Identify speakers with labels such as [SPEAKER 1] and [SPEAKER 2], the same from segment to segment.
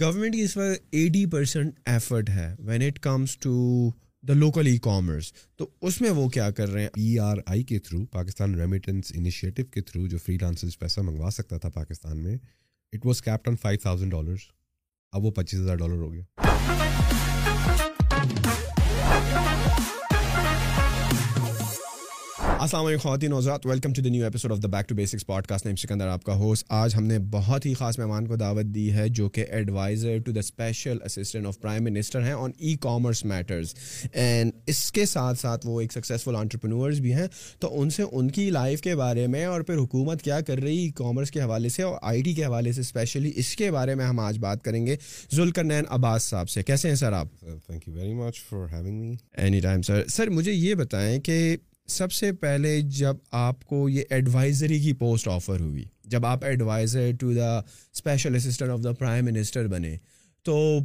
[SPEAKER 1] Government کی اس وقت ایٹی پرسینٹ ایفرٹ ہے when it comes to the local e commerce تو اس میں وہ کیا کر رہے ہیں؟
[SPEAKER 2] ای آر آئی کے تھرو پاکستان ریمیٹنس انیشیٹو کے تھرو جو فری لانسز پیسہ منگوا سکتا تھا پاکستان میں it was capped at five thousand dollars اب وہ پچیس ہزار ڈالر ہو گیا۔
[SPEAKER 1] السلام علیکم خواتین نوزات welcome to the new episode of the back to basics podcast name Sikandar آپ کا ہوسٹ آج ہم نے بہت ہی خاص مہمان کو دعوت دی ہے جو کہ adviser to the special assistant of prime minister ہیں on e commerce matters and اس کے ساتھ ساتھ وہ ایک سکسیزفل آنٹرپرینورز بھی ہیں. تو ان سے ان کی لائف کے بارے میں اور پھر حکومت کیا کر رہی ای کامرس کے حوالے سے اور آئی ٹی کے حوالے سے اسپیشلی اس کے بارے میں ہم آج بات کریں گے. ذوالکر نین عباس صاحب سے. کیسے ہیں سر آپ؟
[SPEAKER 2] Thank you very much for having me
[SPEAKER 1] any time sir sir مجھے یہ بتائیں کہ سب سے پہلے جب آپ کو یہ ایڈوائزری کی پوسٹ آفر ہوئی، جب آپ adviser to the special assistant of the prime minister بنے، تو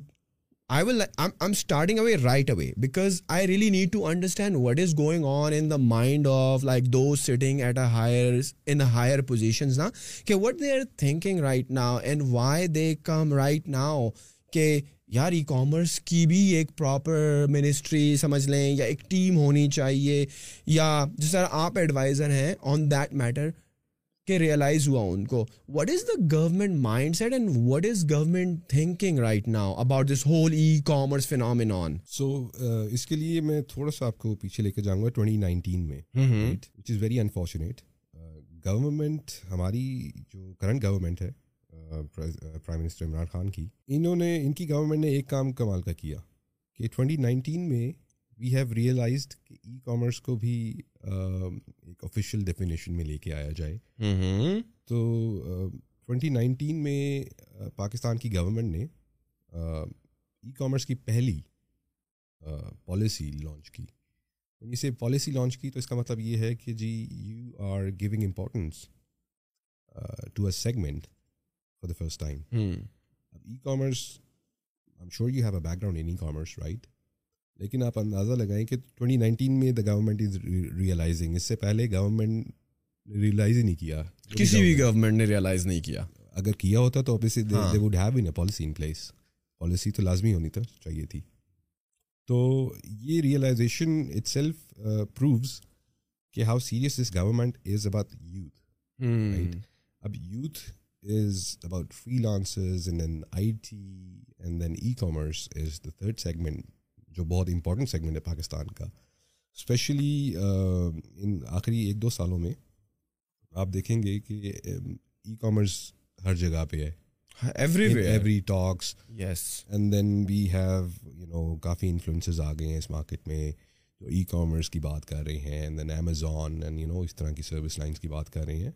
[SPEAKER 1] I will am starting away right away because I really need to understand what is going on in the mind of like those sitting at a higher in higher positions نا کہ what they are thinking right now and why they come right now کہ یار ای commerce کی بھی ایک proper ministry سمجھ لیں یا ایک ٹیم ہونی چاہیے یا جس طرح آپ ایڈوائزر ہیں آن دیٹ میٹر کہ ریئلائز ہوا ان کو۔ What is the government mindset and what is government thinking right now about this whole e commerce phenomenon
[SPEAKER 2] so اس کے لیے میں تھوڑا سا آپ کو پیچھے لے کے جاؤں گا ٹوئنٹی نائنٹین میں۔ Which is very unfortunate government ہماری جو کرنٹ گورنمنٹ ہے پرائم منسٹر عمران خان کی۔ انہوں نے ان کی گورنمنٹ نے ایک کام کمال کا کیا کہ ٹوئنٹی نائنٹین میں وی ہیو ریئلائزڈ کہ ای کامرس کو بھی ایک آفیشیل ڈیفینیشن میں لے کے آیا جائے۔ تو ٹوئنٹی نائنٹین میں پاکستان کی گورنمنٹ نے ای کامرس کی پہلی پالیسی لانچ کی۔ اسے پالیسی لانچ کی تو اس کا مطلب یہ ہے کہ جی you are giving importance to a segment for the first time اب e commerce I'm sure you have a background in e commerce right لیکن آپ اندازہ لگائیں کہ ٹوئنٹی نائنٹین میں دا گورنمنٹ از ریئلائزنگ اس سے پہلے گورنمنٹ ریئلائز ہی نہیں کیا.
[SPEAKER 1] کسی بھی گورنمنٹ نے ریئلائز نہیں کیا.
[SPEAKER 2] اگر کیا ہوتا تو they would have in a policy in place policy تو لازمی ہونی تھا چاہیے تھی. تو یہ ریئلائزیشن اٹ سیلف پرووز کہ how serious this government is about youth right اب youth lancers and then I T and then e commerce is the third segment جو بہت امپورٹنٹ سیگمنٹ ہے پاکستان کا. اسپیشلی ان آخری ایک دو سالوں میں آپ دیکھیں گے کہ ای کامرس ہر جگہ پہ ہے. Every talks
[SPEAKER 1] yes
[SPEAKER 2] and then we have you know coffee influencers آ گئے ہیں اس مارکیٹ میں جو ای کامرس کی بات کر رہے ہیں and then Amazon and you know اس طرح کی سروس لائنس کی بات کر رہے ہیں.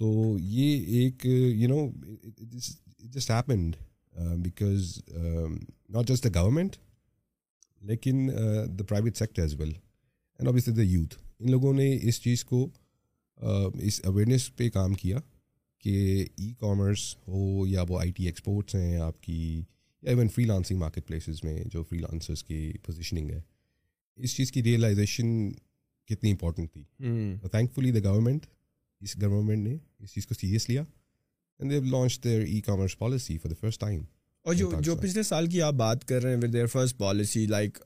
[SPEAKER 2] تو یہ ایک you know just happened because not just the government لیکن the private sector as well and obviously the youth ان لوگوں نے اس چیز کو اس اویئرنیس پہ کام کیا کہ ای کامرس ہو یا وہ آئی ٹی ایکسپورٹس ہیں آپ کی یا even freelancing marketplaces میں جو فری لانسرس کی پوزیشننگ ہے اس چیز کی ریئلائزیشن کتنی امپورٹنٹ تھی. تھینک فلی دا گورنمنٹ اس گورنمنٹ نے اس چیز کو سیریس لیا and they've launch their e commerce policy for the first time
[SPEAKER 1] اور جو جو پچھلے سال کی آپ بات کر رہے ہیں with their first policy like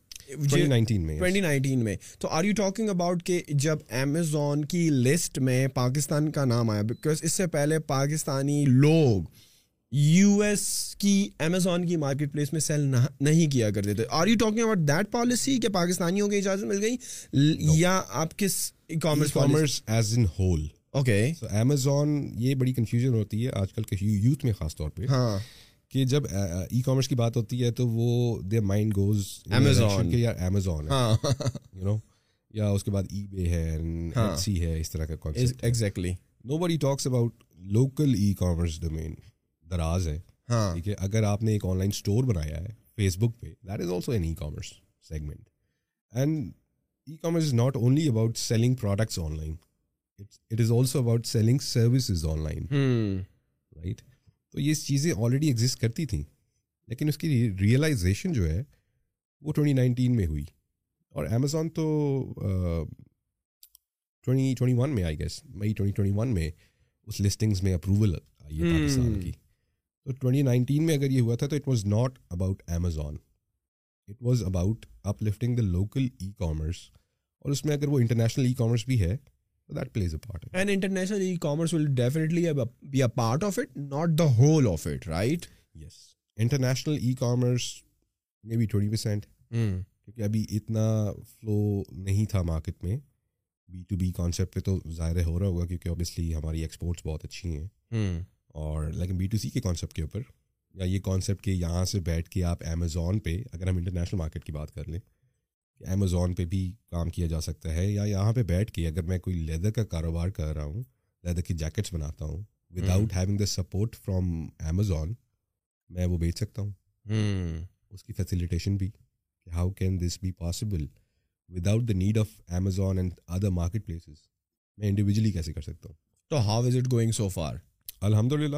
[SPEAKER 1] میں تو آر یو ٹاکنگ اباؤٹ کہ جب امیزون کی لسٹ میں پاکستان کا نام آیا بیکاز اس سے پہلے پاکستانی لوگ یو ایس کی امیزون کی مارکیٹ پلیس میں سیل نہیں کیا کرتے تھے. Are you talking about that policy کہ پاکستانیوں کی اجازت مل گئی یا آپ کس e commerce
[SPEAKER 2] as in whole
[SPEAKER 1] okay
[SPEAKER 2] Amazon یہ بڑی کنفیوژن ہوتی ہے آج کل کے یوتھ میں خاص طور پہ
[SPEAKER 1] ہاں۔
[SPEAKER 2] کہ جب ای کامرس کی بات ہوتی ہے تو وہ دیر مائنڈ گوز
[SPEAKER 1] Amazon.
[SPEAKER 2] یار امیزون
[SPEAKER 1] ہاں۔
[SPEAKER 2] یو نو یا اس کے بعد ای بے ہے
[SPEAKER 1] ہاں.
[SPEAKER 2] سی ہے اس طرح کا کانسیپٹ
[SPEAKER 1] ایگزیکٹلی
[SPEAKER 2] نو بڑی talks about local e commerce domain Daraz ہے۔
[SPEAKER 1] ہاں۔
[SPEAKER 2] ٹھیک ہے؟ اگر آپ نے ایک آن لائن اسٹور بنایا ہے فیس بک پہ that is also an e commerce segment and e commerce is not only about selling products online it is also about selling services online right تو یہ چیزیں آلریڈی ایگزسٹ کرتی تھیں. لیکن اس کی ریئلائزیشن جو ہے وہ ٹوئنٹی نائنٹین میں ہوئی. اور امیزون تو ٹوئنٹی ٹوئنٹی ون میں I guess May twenty twenty one میں اس لسٹنگس میں اپروول آئی ہے پاکستان کی. تو ٹوئنٹی نائنٹین میں اگر یہ ہوا تھا تو it was not about Amazon it was about uplifting the local e commerce اور اس میں اگر وہ انٹرنیشنل ای کامرس بھی ہے that plays a part
[SPEAKER 1] and international e commerce will definitely be a part of it not the whole of it right
[SPEAKER 2] yes international e commerce میں be twenty percent کیونکہ ابھی اتنا flow نہیں تھا market میں B to B concept پہ تو ظاہر ہو رہا ہوگا کیونکہ اوبیسلی ہماری ایکسپورٹس بہت اچھی ہیں اور لیکن بی ٹو سی کے کانسیپٹ کے اوپر یا یہ کانسیپٹ کہ یہاں سے بیٹھ کے آپ امیزون پہ اگر ہم انٹرنیشنل مارکیٹ کی بات کر لیں امیزون پہ بھی کام کیا جا سکتا ہے یا یہاں پہ بیٹھ کے اگر میں کوئی لیدر کا کاروبار کر رہا ہوں لیدر کی جیکٹس بناتا ہوں without having the support from Amazon میں وہ بیچ سکتا ہوں۔ اس کی فیسیلیٹیشن بھی کہ how can this be possible without the need of Amazon and other marketplaces میں انڈیویجلی کیسے کر سکتا ہوں؟
[SPEAKER 1] تو how is it going so far
[SPEAKER 2] الحمد للہ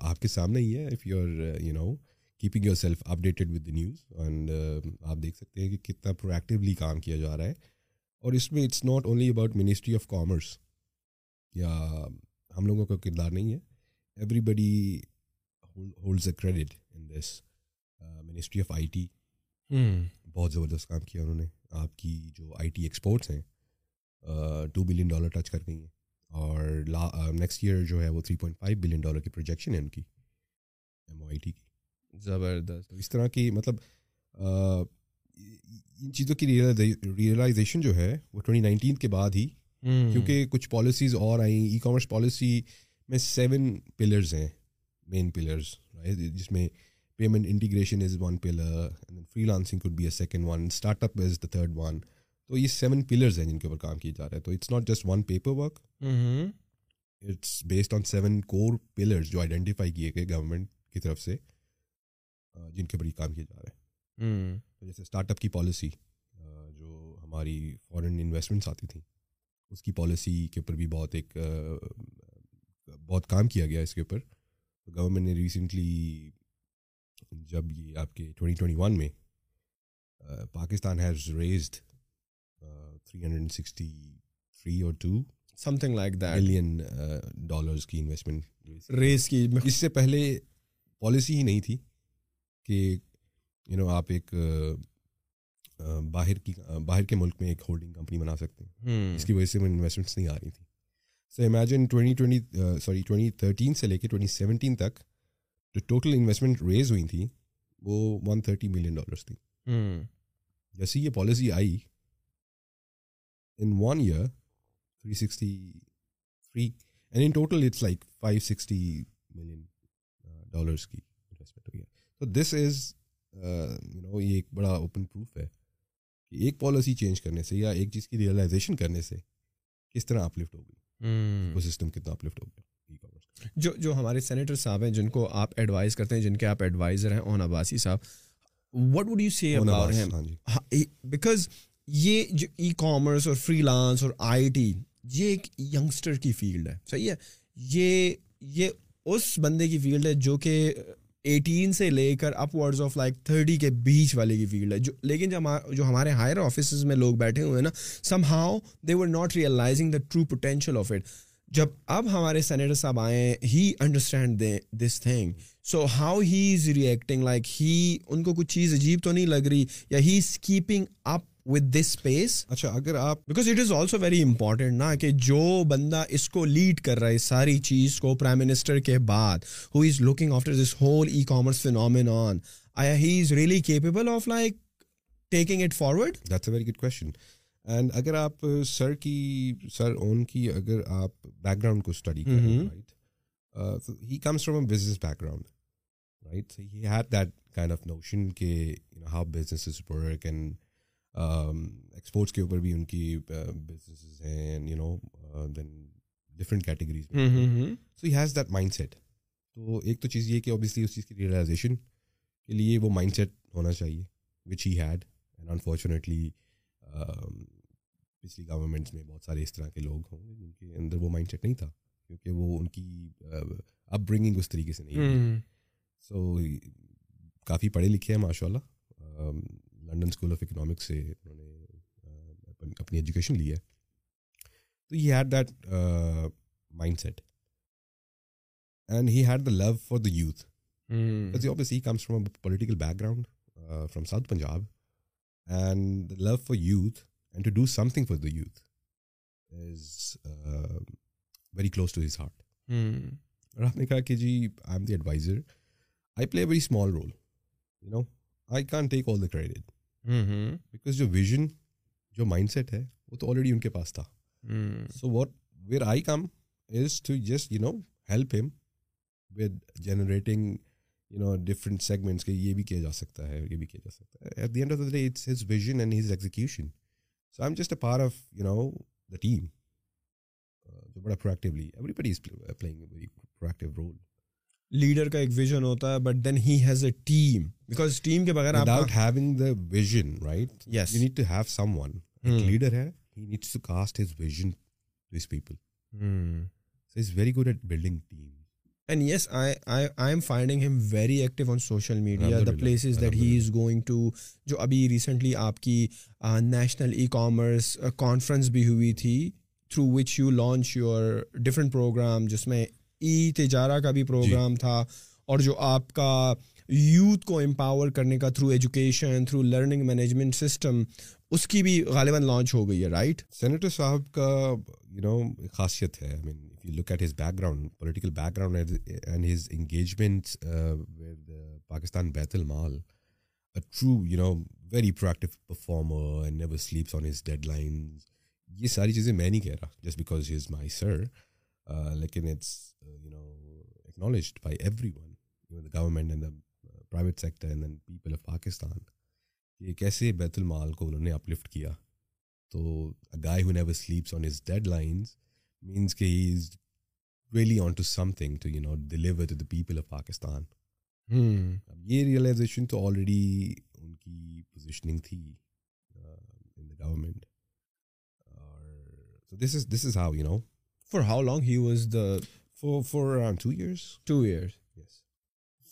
[SPEAKER 2] آپ کے سامنے ہی ہے if you are you know keeping yourself updated with the news and آپ دیکھ سکتے ہیں کہ کتنا پرویکٹیولی کام کیا جا رہا ہے. اور اس میں it's not only about ministry of commerce یا ہم لوگوں کا کردار نہیں ہے. Everybody holds a credit in this ministry of I T بہت زبردست کام کیا انہوں نے. آپ کی جو آئی ٹی ایکسپورٹس ہیں ٹو بلین ڈالر ٹچ کر گئی ہیں. اور نیکسٹ ایئر جو ہے وہ three point five billion dollar کی پروجیکشن ہے ان کی. ایم او آئی ٹی کی.
[SPEAKER 1] زبردست۔
[SPEAKER 2] اس طرح کی مطلب ان چیزوں کی ریئلائزیشن جو ہے وہ ٹوئنٹی نائنٹین کے بعد ہی کیونکہ کچھ پالیسیز اور آئیں۔ ای کامرس پالیسی میں سیون پلرز ہیں مین پلرز جس میں payment integration is one pillar freelancing could be a second one startup is the third one تو یہ سیون پلرز ہیں جن کے اوپر کام کیا جا رہا ہے تو it's not just one paperwork it's based on seven core pillars جو آئیڈینٹیفائی کیے گئے گورنمنٹ کی طرف سے۔ جن کے اوپر یہ کام کیا جا رہا ہے تو جیسے اسٹارٹ اپ کی پالیسی جو ہماری فارن انویسٹمنٹس آتی تھیں اس کی پالیسی کے اوپر بھی بہت ایک بہت کام کیا گیا اس کے اوپر۔ گورنمنٹ نے ریسنٹلی جب یہ آپ کے ٹوئنٹی ٹوئنٹی ون میں Pakistan has raised three hundred sixty three اور two
[SPEAKER 1] something like that
[SPEAKER 2] million dollars کی انویسٹمنٹ
[SPEAKER 1] ریس کی۔
[SPEAKER 2] اس سے پہلے پالیسی ہی نہیں تھی۔ کہ یو نو آپ ایک باہر کی باہر کے ملک میں ایک ہولڈنگ کمپنی بنا سکتے ہیں۔ اس کی وجہ سے انویسٹمنٹس نہیں آ رہی تھیں۔ So imagine twenty twenty sorry twenty thirteen سے لے کے ٹوئنٹی سیونٹین تک جو ٹوٹل انویسٹمنٹ ریز ہوئی تھی وہ ون تھرٹی ملین ڈالرس تھی۔ جیسے یہ policy I in one year three sixty three and in total it's like five sixty million dollars کی انویسٹمنٹ ہوئی ہے۔ تو دس از یو نو یہ ایک بڑا اوپن پروف ہے کہ ایک پالیسی چینج کرنے سے یا ایک چیز کی ریئلائزیشن کرنے سے کس طرح اپلفٹ ہوگی وہ سسٹم کتنا اپلفٹ ہو گیا؟
[SPEAKER 1] جو جو ہمارے سینیٹر صاحب ہیں جن کو آپ ایڈوائز کرتے ہیں جن کے آپ ایڈوائزر ہیں اون عباسی صاحب what would you see because یہ جو ای کامرس اور فری لانس اور آئی ٹی یہ ایک ینگسٹر کی فیلڈ ہے۔ صحیح ہے؟ یہ یہ اس بندے کی فیلڈ ہے جو کہ ایٹین سے لے کر upwards of like thirty کے بیچ والے کی فیلڈ ہے۔ جو لیکن جب جو ہمارے ہائر آفیسز میں لوگ بیٹھے ہوئے ہیں نا somehow they were not realising the true potential of it جب اب ہمارے سینیٹر صاحب آئے he understand they this thing so how he is reacting like he ان کو کچھ چیز عجیب تو نہیں لگ رہی، یا he is keeping up with this space
[SPEAKER 2] اچھا اگر آپ
[SPEAKER 1] because it is also very important نا کہ جو بندہ اس کو لیڈ کر رہا ہے ساری چیز کو پرائم منسٹر کے بعد who is looking after this whole e commerce phenomenon on he is really capable of like taking it forward
[SPEAKER 2] that's a very good question and اگر آپ سر کی سر اون کی اگر آپ بیک گراؤنڈ کو study right he comes from a business background right he had that kind of notion کہ how business work and exports کے اوپر بھی ان کی بزنسز ہیں you know then different categories so he has that mindset تو ایک تو چیز یہ کہ اوبیسلی اس چیز کی ریئلائزیشن کے لیے وہ مائنڈ سیٹ ہونا چاہیے which he had and unfortunately پچھلی گورنمنٹس میں بہت سارے اس طرح کے لوگ ہوں گے جن کے اندر وہ مائنڈ سیٹ نہیں تھا کیونکہ وہ ان کی اپ برنگنگ اس طریقے سے نہیں سو کافی پڑھے لکھے ہیں ماشاء اللہ لنڈن اسکول آف اکنامکس سے انہوں نے اپنی ایجوکیشن لی ہے۔ تو he had that mindset and he had the love for the youth Because obviously he comes from a political background uh, from South Punjab, and the love for youth and to do something for the youth is uh, very close to his heart. اور آپ نے کہا کہ جی I am the adviser I play a very small role you know I can't take all the credit because جو vision جو mindset ہے وہ تو آلریڈی ان کے پاس تھا so what where I come is to just you know help ہم with generating you know different segments کے یہ بھی کیا جا سکتا ہے یہ بھی کیا جا سکتا ہے at the end of the day it's his vision and his execution so I am just a part of you know the team جو بڑا proactively everybody is playing a very proactive role
[SPEAKER 1] leader کا ایک vision ہوتا ہے but then he has a team because team کے بغیر
[SPEAKER 2] without having the vision right
[SPEAKER 1] yes
[SPEAKER 2] you need to have someone leader ہے he needs to cast his vision to his people so is very good at building team
[SPEAKER 1] and yes I am finding very active on social media the places that he is going to جو ابھی recently آپ کی national e commerce conference بھی ہوئی تھی through which you launch your different program جس میں ای تجارہ کا بھی پروگرام تھا اور جو آپ کا یوتھ کو امپاور کرنے کا through education through learning management system اس کی بھی غالباً لانچ ہو گئی ہے رائٹ
[SPEAKER 2] سینیٹر صاحب کا یو نو خاصیت ہے۔ I mean if you look at his background political background and his engagement Pakistan Bait ul Mal true you know very proactive performer and never sleeps on his deadlines یہ ساری چیزیں میں نہیں کہہ رہا just because he is my sir لیکن it's you know acknowledged by everyone the government and the private sector and then people of Pakistan کہ کیسے بیت المال کو انہوں نے اپلفٹ کیا؟ تو guy who never sleeps on his deadlines means کہ he is really on to something to you know deliver to the people of Pakistan اب یہ ریئلائزیشن تو آلریڈی ان کی پوزیشننگ تھی ان دا گورنمنٹ اور this is this is how you know
[SPEAKER 1] for how long he was the
[SPEAKER 2] for for around two years
[SPEAKER 1] two years
[SPEAKER 2] yes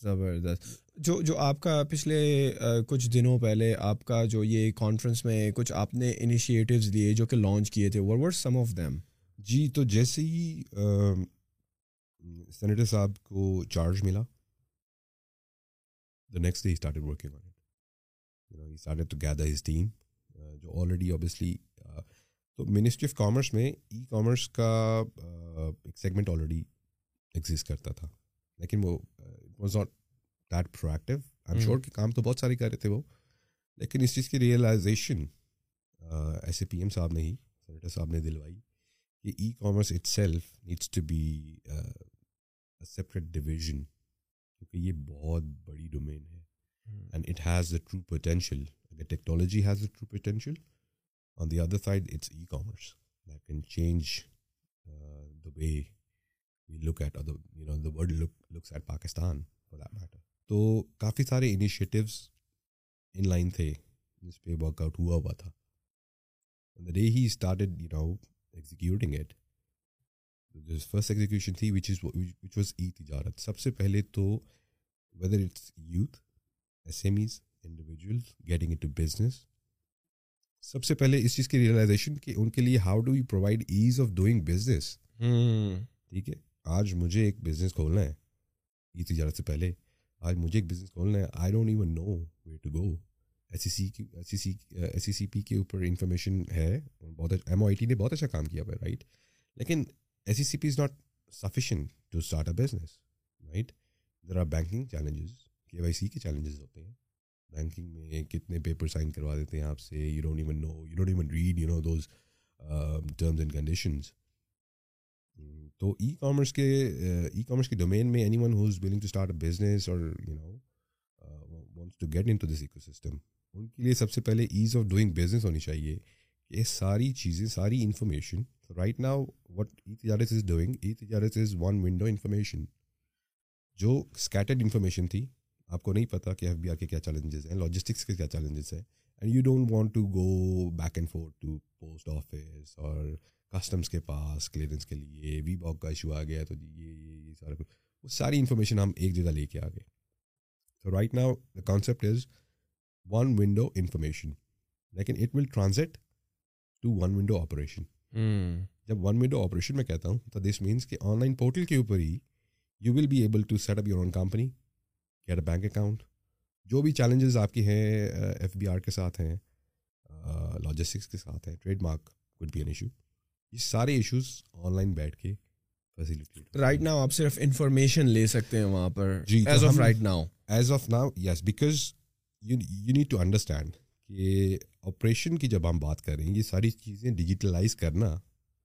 [SPEAKER 1] زبردست. جو جو آپ کا پچھلے کچھ دنوں پہلے آپ کا جو یہ کانفرنس میں کچھ آپ نے انیشیٹیوز لیے جو کہ لانچ کیے تھے ور ور سم آف دیم
[SPEAKER 2] جی تو جیسے ہی سینیٹر صاحب کو چارج ملا the next day started working on it he started to gather his team جو آلریڈی اوبیسلی تو منسٹری آف کامرس میں ای کامرس کا ایک سیگمنٹ آلریڈی ایگزسٹ کرتا تھا۔ لیکن وہ was not that proactive I am sure کہ کام تو بہت سارے کر رہے تھے وہ۔ لیکن اس چیز کی ریئلائزیشن ایسے پی ایم صاحب نے ہی سینیٹر صاحب نے دلوائی کہ e commerce itself needs to be separate division کیونکہ یہ بہت بڑی ڈومین ہے۔ And it has a true potential اگر technology has a true potential on the other side it's e commerce that can change the way we look at you know the world look looks at Pakistan for that matter تو کافی سارے initiatives in line تھے جس پہ work out ہوا ہوا تھا. Day he started you know executing at first execution تھی which is which was e تجارت سب سے پہلے تو whether it's youth SMEs individual getting into business سب سے پہلے اس چیز کی ریئلائزیشن کہ ان کے لیے how do you provide ease of doing business ٹھیک ہے؟ آج مجھے ایک بزنس کھولنا ہے۔ ای تجارت سے پہلے آج مجھے ایک بزنس کھولنا ہے۔ I don't even know way to go S C C کی ایس سی C S C C P کے اوپر انفارمیشن ہے۔ بہت ایم او آئی ٹی نے بہت اچھا کام کیا ہوا ہے رائٹ لیکن S C C P is not sufficient to start a business right there are banking challenges K Y C کے چیلنجز ہوتے ہیں۔ بینکنگ میں کتنے پیپر سائن کروا دیتے ہیں آپ سے؟ You don't even know you don't even read you know those terms and conditions تو ای کامرس کے uh, ای کامرس کے ڈومین میں anyone who's willing to start a business اور you know wants to get into this ecosystem ان کے لیے سب سے پہلے ایز آف ڈوئنگ بزنس ہونی چاہیے کہ یہ ساری چیزیں، ساری information right now what e Tijarat is doing e Tijarat is one window information جو اسکیٹرڈ انفارمیشن تھی آپ کو نہیں پتا کہ ایف بی آر کے کیا چیلنجز ہیں لاجسٹکس کے کیا چیلنجز ہیں and you don't want to go back and forth to post office اور کسٹمس کے پاس کلیئرنس کے لیے وی باک کا ایشو آ گیا تو جی یہ یہ یہ سارا کچھ۔ وہ ساری انفارمیشن ہم ایک جگہ لے کے آ گئے۔ تو right now the concept is one window information لیکن it will transit to one window operation جب ون ونڈو آپریشن میں کہتا ہوں تو دس مینس کہ آن لائن پورٹل کے اوپر ہی you will be able to set up your own company get a bank account جو بھی چیلنجز آپ کی ہیں ایف بی آر کے ساتھ ہیں لاجسٹکس کے ساتھ ہیں trademark would be an issue یہ سارے ایشوز آن لائن بیٹھ کے فیسیلیٹیٹ
[SPEAKER 1] رائٹ ناؤ آپ صرف انفارمیشن لے سکتے ہیں وہاں پر
[SPEAKER 2] جی،
[SPEAKER 1] as of right now
[SPEAKER 2] as of now yes because you need to understand کہ آپریشن کی جب ہم بات کر رہے ہیں یہ ساری چیزیں ڈیجیٹلائز کرنا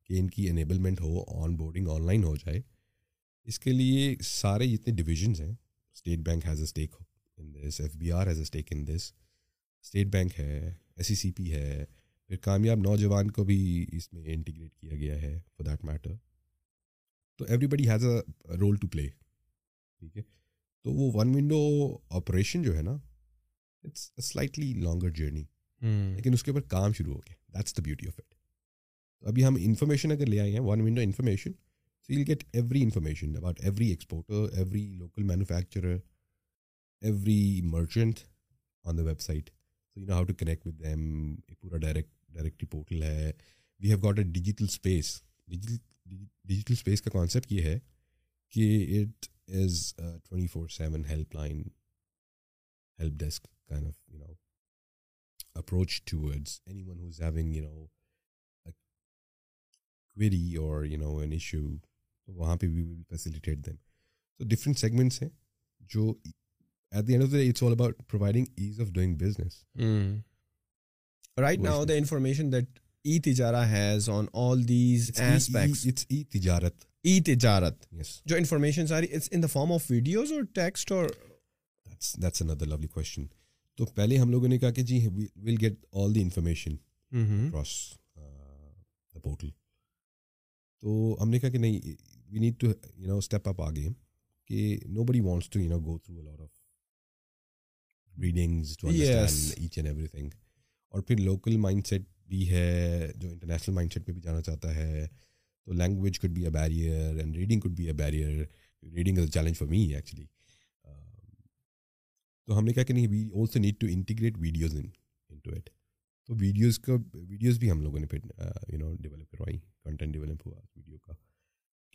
[SPEAKER 2] کہ ان کی انیبلمنٹ ہو آن بورڈنگ آن لائن ہو جائے اس کے لیے سارے جتنے ڈویژنز ہیں State Bank has a stake in this F B R has a stake in this State Bank ہے ایس سی سی پی ہے پھر کامیاب نوجوان کو بھی اس میں انٹیگریٹ کیا گیا ہے فار دیٹ میٹر تو everybody has a role to play ٹھیک ہے؟ تو وہ ون ونڈو آپریشن جو ہے نا اٹس سلائٹلی لانگر جرنی لیکن اس کے اوپر کام شروع ہو گیا. That's the beauty of it تو ابھی ہم انفارمیشن اگر لے آئے ہیں one window information so you'll get every information about every exporter every local manufacturer every merchant on the website so you know how to connect with them ایک پورا direct directory portal ہے we have got a digital space digital space کا concept یہ ہے کہ it is twenty four seven helpline help desk kind of you know approach towards anyone who's having you know a query or you know an issue. تو وہاں پہ we will facilitate them تو different segments ہیں جو at the end of the it's all about providing ease of doing business
[SPEAKER 1] right now the information that e Tijarah has on all these aspects
[SPEAKER 2] it's e Tijarat
[SPEAKER 1] e Tijarat
[SPEAKER 2] yes
[SPEAKER 1] جو information آ رہی it's in the form of videos اور text اور
[SPEAKER 2] lovely question تو پہلے ہم لوگوں نے کہا کہ جی will get all the information تو ہم نے کہا کہ نہیں we need to you know step up آگے کہ nobody wants to you know go through lot of readings to each and everything اور پھر لوکل مائنڈ سیٹ بھی ہے جو انٹرنیشنل مائنڈ سیٹ پہ بھی جانا چاہتا ہے تو language could be a barrier and reading could be a barrier reading is a challenge for me actually تو ہم نے کہا کہ نہیں we also need to integrate videos into it تو ویڈیوز کا ویڈیوز بھی ہم لوگوں نے پھر یو نو ڈیولپ کروائی کنٹینٹ ڈیولپ ہوا ویڈیو کا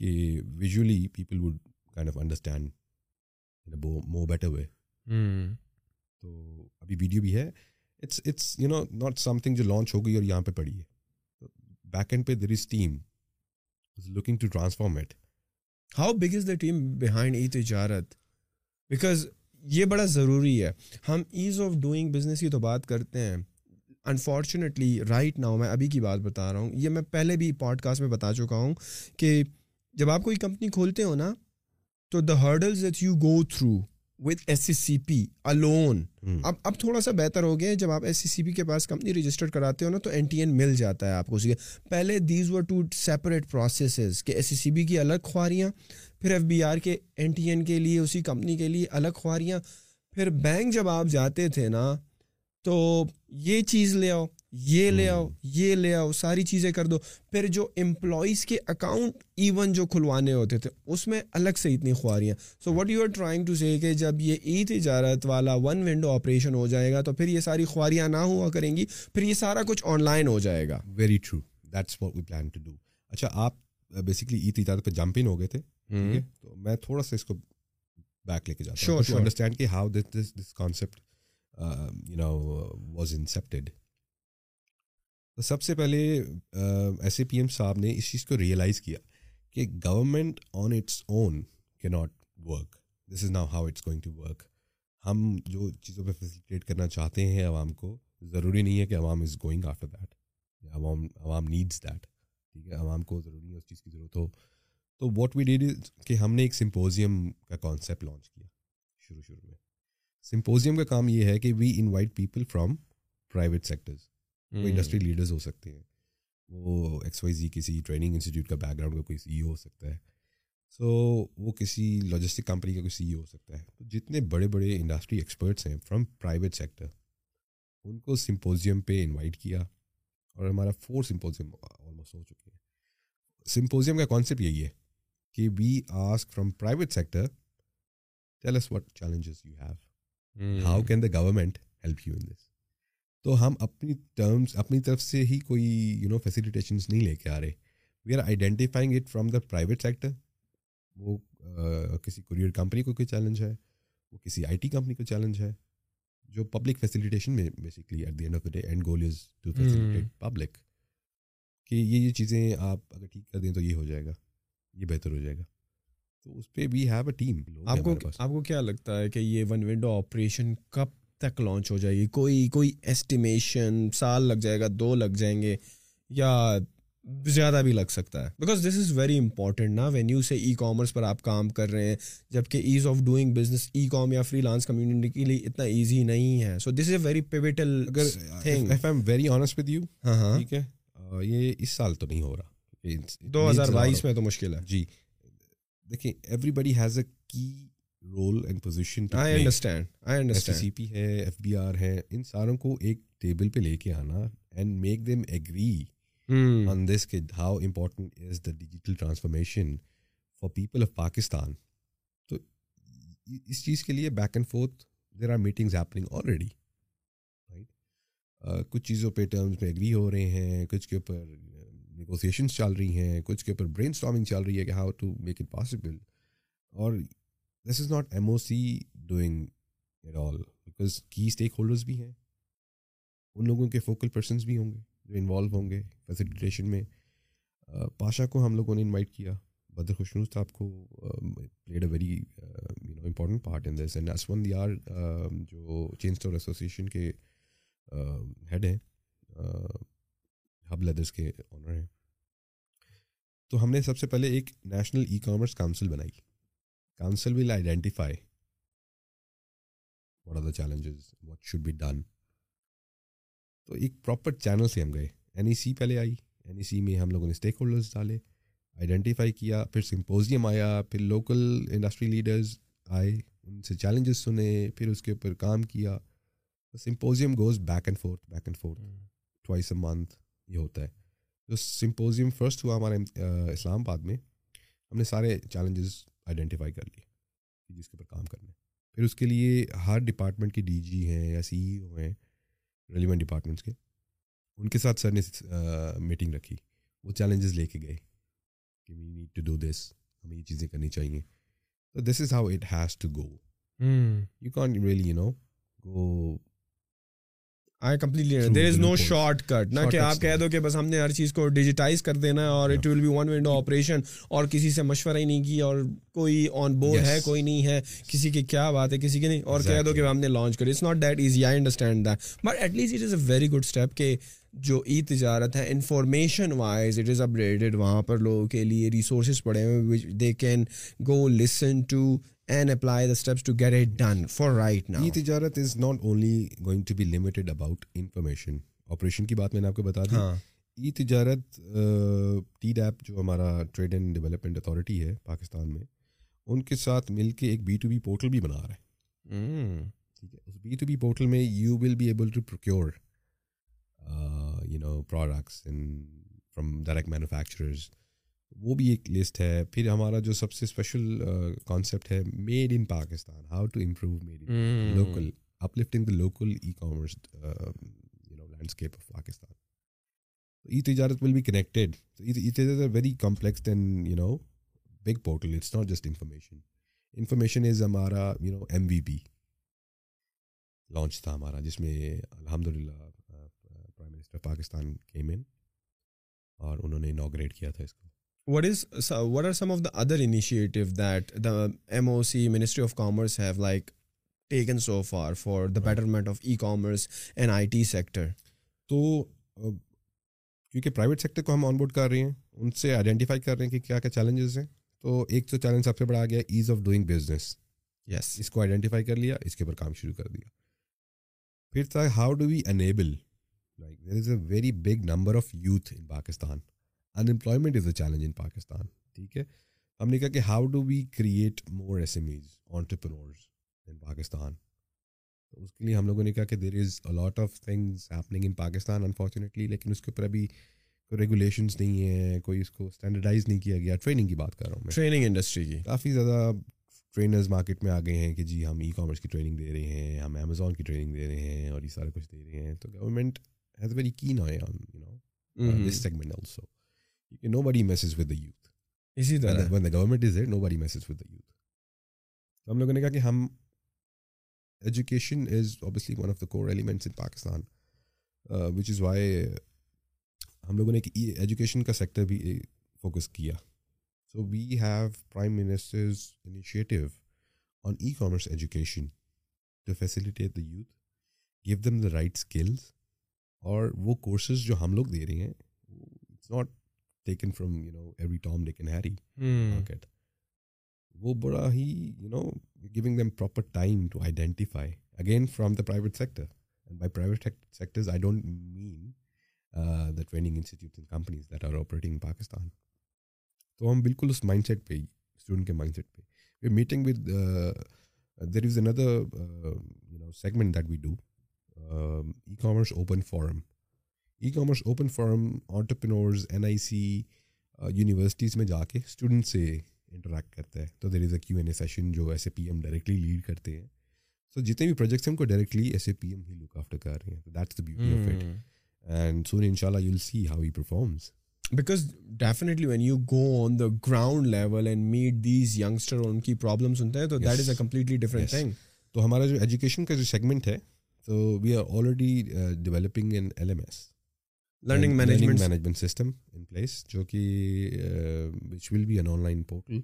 [SPEAKER 2] کہ visually people would kind of understand more better way تو ابھی ویڈیو بھی ہے. It's it's you know not something جو لانچ ہو گئی اور یہاں پہ پڑی ہے. بیک اینڈ پہ there is team looking to transform it
[SPEAKER 1] how big is the team behind e Tijarat because یہ بڑا ضروری ہے. ہم ایز آف ڈوئنگ بزنس کی تو بات کرتے ہیں. انفارچونیٹلی رائٹ ناؤ میں ابھی کی بات بتا رہا ہوں. یہ میں پہلے بھی پوڈ کاسٹ میں بتا چکا ہوں کہ جب آپ کوئی کمپنی کھولتے ہو نا تو the hurdles that you go through with S C C P alone اب اب تھوڑا سا بہتر ہو گیا ہے جب آپ ایس سی سی پی کے پاس کمپنی رجسٹر کراتے ہو نا تو این ٹی این مل جاتا ہے آپ کو اسی کے پہلے these were two separate processes کہ ایس سی سی بی کی الگ خواریاں پھر ایف بی آر کے این ٹی این کے لیے اسی کمپنی کے لیے الگ خواریاں۔ پھر بینک جب آپ جاتے تھے نا تو یہ چیز لے آؤ۔ یہ لے آؤ یہ لے آؤ ساری چیزیں کر دو۔ پھر جو امپلائیز کے اکاؤنٹ ایون جو کھلوانے ہوتے تھے اس میں الگ سے اتنی خواریاں۔ So what you are trying to say کہ جب یہ ای تجارت والا ون ونڈو آپریشن ہو جائے گا تو پھر یہ ساری خواریاں نہ ہوا کریں گی پھر یہ سارا کچھ آن لائن ہو جائے گا۔
[SPEAKER 2] Very true that's what we plan to do اچھا آپ بیسکلی ای تجارت پہ جمپ ان ہو گئے تھے تو میں تھوڑا سا اس کو بیک لے کے جاتا ہوں. انڈرسٹینڈ کہ how this this this concept you know was incepted تو سب سے پہلے ایس اے پی ایم صاحب نے اس چیز کو ریئلائز کیا کہ گورنمنٹ آن اٹس اون کی not work this is now how it's going to work ہم جو چیزوں پہ فیسیلیٹیٹ کرنا چاہتے ہیں عوام کو، ضروری نہیں ہے کہ عوام از گوئنگ آفٹر دیٹ عوام عوام نیڈس دیٹ ٹھیک ہے؟ عوام کو ضروری ہے اس چیز کی ضرورت ہو۔ تو واٹ وی ڈیڈ کہ ہم نے ایک سمپوزیم کا کانسیپٹ لانچ کیا شروع شروع میں۔ سمپوزیم کا کام یہ ہے کہ we invite people from private sectors وہ انڈسٹری لیڈرز ہو سکتے ہیں۔ وہ ایکس وائی زی کسی ٹریننگ انسٹیٹیوٹ کا بیک گراؤنڈ کا کوئی سی ای ہو سکتا ہے۔ سو وہ کسی لاجسٹک کمپنی کا کوئی سی ای ہو سکتا ہے۔ تو جتنے بڑے بڑے انڈسٹری ایکسپرٹس ہیں فرام پرائیویٹ سیکٹر ان کو سمپوزیم پہ انوائٹ کیا اور ہمارا فور سمپوزیم آلموسٹ ہو چکے ہیں۔ سمپوزیم کا کانسیپٹ یہی ہے کہ we ask from private sector tell us what challenges you have how can the government help you in this تو ہم اپنی ٹرمس اپنی طرف سے ہی کوئی یو نو فیسیلیٹیشنس نہیں لے کے آ رہے۔ We are identifying it from the private sector وہ کسی کوریئر کمپنی کو کوئی چیلنج ہے وہ کسی آئی ٹی کمپنی کا چیلنج ہے جو پبلک فیسیلیٹیشن میں basically at the end of the day and goal is to facilitate public کہ یہ یہ چیزیں آپ اگر ٹھیک کر دیں تو یہ ہو جائے گا یہ بہتر ہو جائے گا۔ تو اس پہ وی ہیو اے ٹیم
[SPEAKER 1] آپ کو آپ کو کیا لگتا ہے کہ یہ ون ونڈو آپریشن کب تک لانچ ہو جائے گی۔ کوئی کوئی ایسٹیمیشن سال لگ جائے گا دو لگ جائیں گے یا زیادہ بھی لگ سکتا ہے۔ Because this is very important نا۔ When you say e commerce پر آپ کام کر رہے ہیں جبکہ ease of doing business e com یا فری لانس کمیونٹی کے لیے اتنا ایزی نہیں ہے۔ So this is a very pivotal
[SPEAKER 2] very honest with you
[SPEAKER 1] ہاں ہاں۔
[SPEAKER 2] ٹھیک ہے یہ اس سال تو نہیں ہو رہا۔
[SPEAKER 1] دو ہزار بائیس میں تو مشکل ہے۔
[SPEAKER 2] جی۔ دیکھیں every body has a key role and position
[SPEAKER 1] I understand I understand
[SPEAKER 2] C P ہے ایف بی آر ہے ان ساروں کو ایک ٹیبل پہ لے کے آنا and make them agree on this کہ how important is the digital transformation for people of Pakistan تو اس چیز کے لیے back and forth there are meetings happening already right کچھ چیزوں پہ ٹرمز میں ایگری ہو رہے ہیں کچھ کے اوپر نیگوسیشنس چل رہی ہیں کچھ کے اوپر برین اسٹارمنگ چل رہی ہے کہ how to make it possible اور this is not M O C doing at all because کی اسٹیک ہولڈرز بھی ہیں. ان لوگوں کے فوکل پرسنس بھی ہوں گے جو انوالو ہوں گے فیسیلیٹیشن میں. Uh, پاشا کو ہم لوگوں نے انوائٹ کیا. بدر خوشنوز صاحب کو played a very you know important part in this and as one there جو چین اسٹور ایسوسیشن کے um, ہیڈ ہیں uh, ہب لیدرس کے آنر ہیں. تو ہم نے سب سے پہلے ایک نیشنل ای کامرس کاؤنسل بنائی. Council will identify what are the challenges what should be done تو ایک پراپر چینل سے ہم گئے. این ای سی پہلے آئی. این ای سی میں ہم لوگوں نے اسٹیک ہولڈرز ڈالے آئیڈینٹیفائی کیا پھر سمپوزیم آیا پھر لوکل انڈسٹری لیڈرز آئے ان سے چیلنجز سنے پھر اس کے اوپر کام کیا۔ Symposium goes back and forth back and forth twice a month یہ ہوتا ہے۔ جو سمپوزیم فرسٹ ہوا ہمارے اسلام آباد میں ہم نے سارے چیلنجز آئیڈینٹیفائی کر لیے جس کے اوپر کام کرنے پھر اس کے لیے ہر ڈپارٹمنٹ کی ڈی جی ہیں یا سی ای او ہیں ریلیونٹ ڈپارٹمنٹس کے ان کے ساتھ سر نے میٹنگ رکھی۔ وہ چیلنجز لے کے گئے کہ we need to do this ہمیں یہ چیزیں کرنی چاہیے۔ تو this is how it has to go you can really you know go
[SPEAKER 1] I completely there is no shortcut نہ کہ آپ کہہ دو کہ بس ہم نے ہر چیز کو ڈیجیٹائز کر دینا ہے اور it will be one window operation اور کسی سے مشورہ ہی نہیں کیا اور کوئی آن بورڈ ہے کوئی نہیں ہے کسی کی کیا بات ہے کسی کی نہیں. اور کہہ دو کہ ہم نے لانچ کری. It's not that easy I understand that but at least it is a very good step کہ جو ای تجارت ہے information wise it is updated وہاں پر لوگوں کے لیے ریسورسز پڑے ہوئے they can go listen to and apply the steps to get it done for right نا
[SPEAKER 2] e Tijarat is not only going to be limited about information operation کی بات میں نے آپ کو بتا دی ای تجارت ٹی ڈیپ جو ہمارا ٹریڈ اینڈ ڈیولپمنٹ اتھارٹی ہے پاکستان میں ان کے ساتھ مل کے ایک بی ٹو بی پورٹل بھی بنا رہا ہے ٹھیک ہے اس بی ٹو بی پورٹل میں you will be able to procure you know products from direct manufacturers وہ بھی ایک لسٹ ہے۔ پھر ہمارا جو سب سے اسپیشل کانسیپٹ ہے made in Pakistan how to improve made in local uplifting the local e commerce you know landscape of Pakistan e Tijarat will be connected very complex then you know big portal it's not just information information is ہمارا you know M V P launch تھا ہمارا جس میں الحمد للہ prime minister Pakistan came in اور انہوں نے انوگریٹ کیا تھا اس کو۔
[SPEAKER 1] What is what are some of the other initiative that the M O C ministry of commerce have like taken so for for the betterment of e commerce and I T sector
[SPEAKER 2] تو کیونکہ private sector کو ہم on board کر رہے ہیں ان سے identify کر رہے ہیں کہ کیا کیا چیلنجز ہیں تو ایک تو چیلنج سب سے بڑا آ گیا ease of doing business
[SPEAKER 1] yes
[SPEAKER 2] اس کو آئیڈینٹیفائی کر لیا اس کے اوپر کام شروع کر دیا پھر تھا how do we enable like there is a very big number of youth in Pakistan unemployment is a challenge in Pakistan ٹھیک ہے؟ ہم نے کہا کہ how do we create more S M Es entrepreneurs in Pakistan تو اس کے لیے ہم لوگوں نے کہا کہ there is a lot of things happening in Pakistan unfortunately لیکن اس کے اوپر ابھی کوئی ریگولیشنس نہیں ہیں کوئی اس کو اسٹینڈرڈائز نہیں کیا گیا۔ ٹریننگ کی بات کر رہا ہوں میں۔
[SPEAKER 1] ٹریننگ انڈسٹری کی
[SPEAKER 2] کافی زیادہ ٹرینرز مارکیٹ میں آ گئے ہیں کہ جی ہم ای کامرس کی ٹریننگ دے رہے ہیں ہم امیزون کی ٹریننگ دے رہے ہیں اور یہ سارا کچھ دے رہے ہیں۔ تو government has very keen eye on you know this segment also nobody messes with the youth
[SPEAKER 1] اسی طرح
[SPEAKER 2] when the government is it nobody messes with the youth تو ہم لوگوں نے کہا کہ ہم education is obviously one of the core elements in Pakistan, which is why ہم لوگوں نے ایجوکیشن کا سیکٹر بھی فوکس کیا. So we have prime ministers initiative on e commerce education to facilitate the youth give them the right skills اور وہ courses جو ہم لوگ دے رہے ہیں it's not taken from you know every Tom Dick and Harry market وہ بڑا ہی you know giving them proper time to identify again from the private sector and by private sectors I don't mean the training institute and companies that are operating in Pakistan تو ہم بالکل اس mindset پہ ہی student کے mindset پہ we meeting with there is another you know segment that we do e commerce open forum e commerce open forum entrepreneurs N I C universities میں جا کے اسٹوڈنٹ سے interact کرتا ہے۔ تو there is a Q and A session جو S A P M directly lead کرتے ہیں۔ سو جتنے بھی پروجیکٹس ہیں ان کو directly S A P M he look after کر رہے ہیں۔ That's the beauty of it and soon ان شاء اللہ you will see how he performs
[SPEAKER 1] because definitely when you go on the ground level and meet these youngster اور ان کی problem سنتے ہیں تو that is a completely different thing
[SPEAKER 2] تو ہمارا جو ایجوکیشن کا جو سیگمنٹ ہے تو we are already developing N L M S
[SPEAKER 1] learning management
[SPEAKER 2] management system in place جو کہ which will be an online portal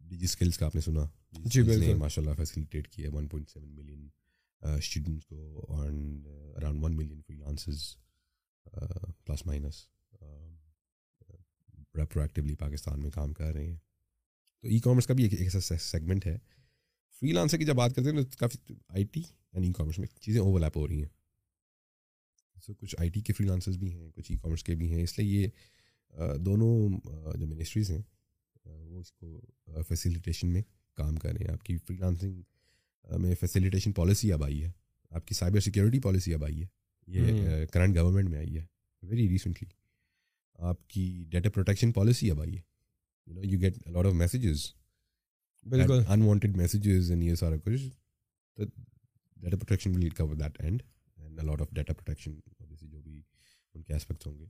[SPEAKER 2] DigiSkills کا آپ نے سنا.
[SPEAKER 1] جی بالکل۔
[SPEAKER 2] ماشاء اللہ فیسلیٹیٹ کیا one point seven million students کو around one million freelancers plus minus productively Pakistan میں کام کر رہے ہیں. تو ای کامرس کا بھی ایک ایسا سیگمنٹ ہے. فری لانسر کی جب بات کرتے ہیں تو کافی I T and e commerce میں چیزیں اوور لیپ ہو رہی ہیں. سو کچھ آئی ٹی کے فری لانسرز بھی ہیں کچھ ای کامرس کے بھی ہیں۔ اس لیے یہ دونوں جو منسٹریز ہیں وہ اس کو فیسیلیٹیشن میں کام کر رہے ہیں۔ آپ کی فری لانسنگ میں فیسیلیٹیشن پالیسی اب آئی ہے۔ آپ کی سائبر سیکورٹی پالیسی اب آئی ہے۔ یہ کرنٹ گورنمنٹ میں آئی ہے۔ ویری ریسنٹلی آپ کی ڈیٹا پروٹیکشن پالیسی اب آئی ہے۔ You know you get lot of messages
[SPEAKER 1] بالکل۔
[SPEAKER 2] انوانٹیڈ میسیجز اینڈ یہ سارا کچھ data protection will cover that and and lot of data protection جو بھی ان کے اسپیکٹس ہوں گے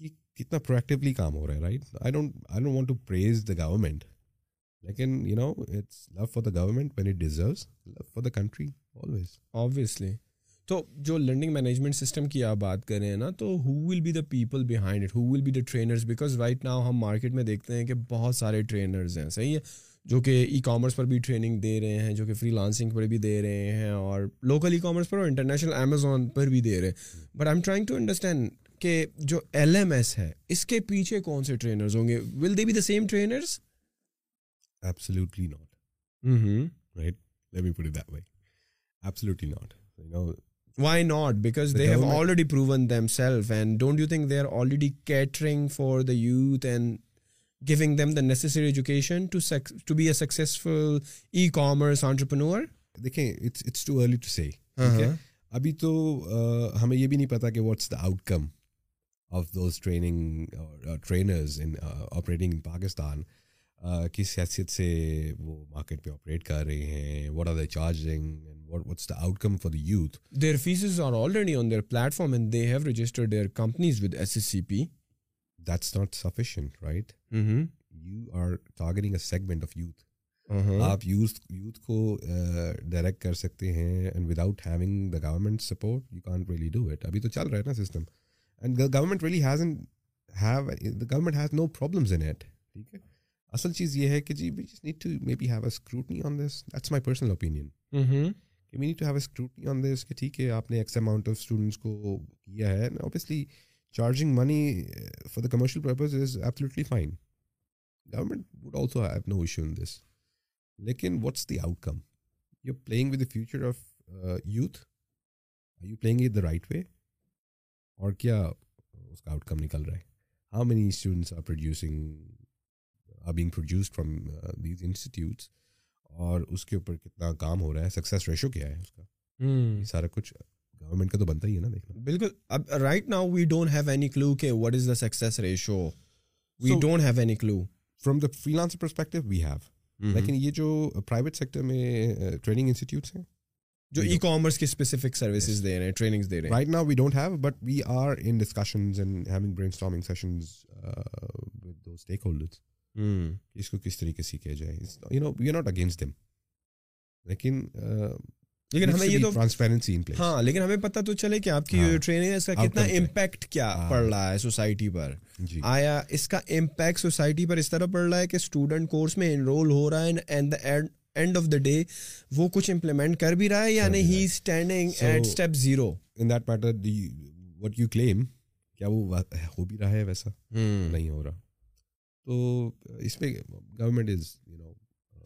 [SPEAKER 2] یہ کتنا پرویکٹیولی کام ہو رہا ہے right I don't I don't want to praise the government لیکن you know it's love for the government when it deserves love for the country always
[SPEAKER 1] obviously تو جو لرننگ مینجمنٹ سسٹم کی آپ بات کر رہے ہیں نا تو who will be the people behind it who will be the trainers because right now ہم مارکیٹ میں دیکھتے ہیں کہ بہت سارے ٹرینرز ہیں صحیح ہے جو کہ ای کامرس پر بھی ٹریننگ دے رہے ہیں جو کہ فری لانسنگ پر بھی دے رہے ہیں اور لوکل ای کامرس پر اور انٹرنیشنل امیزون پر بھی دے رہے ہیں but I'm trying to understand کہ جو ایل ایم ایس ہے اس کے پیچھے کون سے ٹرینرز ہوں گے will they be the same trainers
[SPEAKER 2] Absolutely not. Right? Let me put it that way. Absolutely not. You know,
[SPEAKER 1] Why not? Because
[SPEAKER 2] The
[SPEAKER 1] they have
[SPEAKER 2] government-
[SPEAKER 1] already proven themselves, and don't you think they are already catering for the youth them the necessary education to suc- to be a successful e-commerce entrepreneur?
[SPEAKER 2] دیکھیں it's too early to سے ہے ابھی تو ہمیں یہ بھی نہیں پتا کہ what's the outcome of those training trainers in operating in Pakistan کس حیثیت سے وہ مارکیٹ پہ آپریٹ کر رہے ہیں what are the charging and what what's the outcome for the youth
[SPEAKER 1] Their fees are already on their platform, and they have registered their companies with SSCP.
[SPEAKER 2] That's not sufficient right. You are targeting a segment of youth. آپ youth youth کو direct کر سکتے ہیں and without having the government support you can really do it ابھی تو چل رہا ہے نا system and government really has an have the government has no problems in at ٹھیک ہے؟ اصل چیز یہ ہے کہ جی we need to maybe have a scrutiny on this that's my personal opinion. کہ we need to have a scrutiny on this کہ ٹھیک ہے آپ نے ایکس اماؤنٹ آف اسٹوڈنٹس کو کیا ہے. Obviously charging money for the commercial purpose is absolutely fine government would also have no issue in this لیکن what's the outcome you playing with the future of youth you playing with the right way اور کیا اس کا outcome نکل رہا ہے how many students are producing are being produced from these institutes اور اس کے اوپر کتنا کام ہو رہا ہے سکسیز ریشو کیا ہے اس کا سارا کچھ گورنمنٹ کا تو بنتا ہی ہے نا دیکھنا۔
[SPEAKER 1] بالکل۔ اب right now we don't have any clue کہ what is the success ratio we don't have any clue
[SPEAKER 2] from the freelance perspective we have لیکن یہ جو پرائیویٹ سیکٹر میں ٹریننگ انسٹیٹیوٹس ہیں
[SPEAKER 1] جو ای کامرس کی اسپیسیفک سروسز دے رہے ہیں ٹریننگس دے رہے ہیں۔
[SPEAKER 2] Right now we don't have but we are in discussions and having brainstorming sessions with the stakeholders اس کو کس طریقے سے کیا جائے۔ You know we are not against them لیکن
[SPEAKER 1] لیکن ہمیں یہ تو
[SPEAKER 2] ٹرانسپیرنسی
[SPEAKER 1] ہاں لیکن ہمیں پتہ تو چلے کہ آپ کی
[SPEAKER 2] ہاں.
[SPEAKER 1] جو ٹریننگ ہے اس کا کتنا. امپیکٹ کیا
[SPEAKER 2] ہاں.
[SPEAKER 1] پڑ رہا ہے سوسائٹی پر
[SPEAKER 2] جی
[SPEAKER 1] آیا اس کا امپیکٹ سوسائٹی پر اس طرح پڑ رہا ہے کہ اسٹوڈنٹ کورس میں انرول ہو رہا ہے and the end of the day وہ کچھ امپلیمنٹ کر بھی رہا ہے یا نہیں. He standing at step zero
[SPEAKER 2] in that matter what you claim کیا وہ ہو بھی رہا ہے ویسا نہیں ہو رہا تو اس پہ government is you know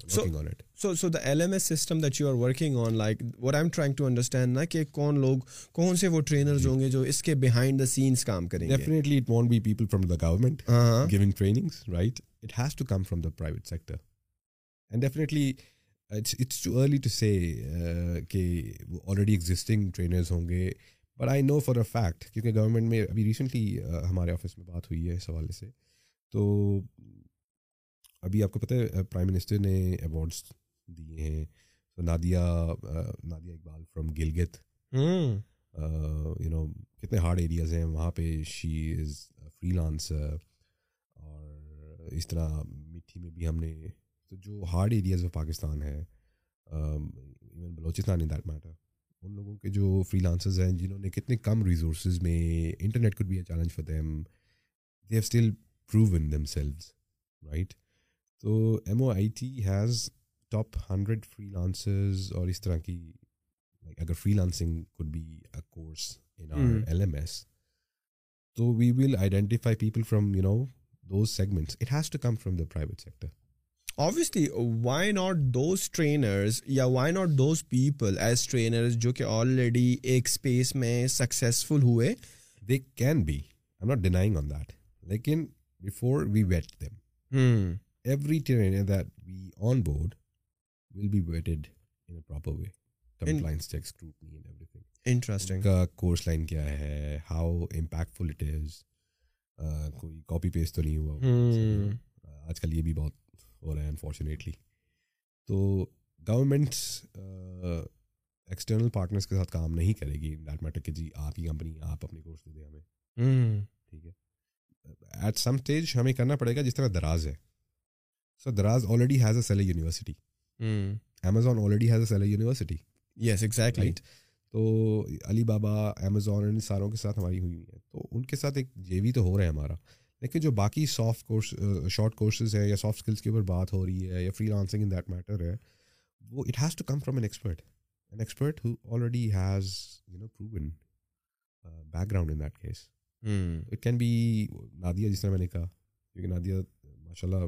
[SPEAKER 1] so the L M S system that you are working on like what I am trying to understand نا کہ کون لوگ کون سے وہ ٹرینرز. ہوں گے جو اس کے بیہائنڈ دا سینس کام کریں گے
[SPEAKER 2] definitely it want be people from the government giving trainings, right? It has to come from the private sector. And definitely, it's, it's too early to say uh, کہ already existing trainers ہوں گے but I know for a fact کیونکہ government میں ابھی recently ہمارے office میں بات ہوئی ہے اس حوالے سے تو ابھی آپ کو پتہ ہے پرائم منسٹر نے ایوارڈس دیے ہیں۔ تو Nadia Nadia Iqbal from Gilgit you know کتنے ہارڈ ایریاز ہیں۔ وہاں پہ شی از فری لانسر اور اس طرح مٹھی میں بھی ہم نے تو جو ہارڈ ایریاز آف پاکستان ہے even Balochistan in that matter ان لوگوں کے جو فری لانسرز ہیں جنہوں نے کتنے کم ریسورسز میں internet could be a challenge for them they have still proven themselves right تو M O I T has top hundred freelancers اور اس طرح کی لائک اگر freelancing could be a course in our. L M S تو we will identify people from you know those segments it has to come from the private sector
[SPEAKER 1] obviously why not those trainers یا why not those people as trainers جو کہ already ایک space میں successful ہوئے
[SPEAKER 2] they can be I not denying on that لیکن before we vet them every trainer that we onboard will be vetted in a proper way
[SPEAKER 1] interesting.
[SPEAKER 2] کا course line کیا ہے how impactful it is کوئی copy paste تو نہیں ہوا. آج کل یہ بھی بہت ہو رہا ہے انفارچونیٹلی تو گورنمنٹس ایکسٹرنل پارٹنرس کے ساتھ کام نہیں کرے گی دیٹ میٹر کہ جی آپ ہی کمپنی آپ اپنے کورس دے دیں ہمیں. ٹھیک ہے ایٹ سم اسٹیج ہمیں کرنا پڑے گا جس طرح دراز ہے so Daraz already has a seller university. Amazon already has a seller university
[SPEAKER 1] yes exactly.
[SPEAKER 2] Right تو علی بابا امیزون ان ساروں کے ساتھ ہماری ہوئی ہے تو ان کے ساتھ ایک جے وی تو ہو رہا ہے ہمارا۔ لیکن جو باقی سافٹ کورس شارٹ کورسز ہے یا سافٹ اسکلس کے اوپر بات ہو رہی ہے یا freelancing in that matter ہے وہ it has to come from an expert an expert who already has you know proven background in that case. It can be Nadia جس طرح میں نے کہا کیونکہ نادیہ ماشاء اللہ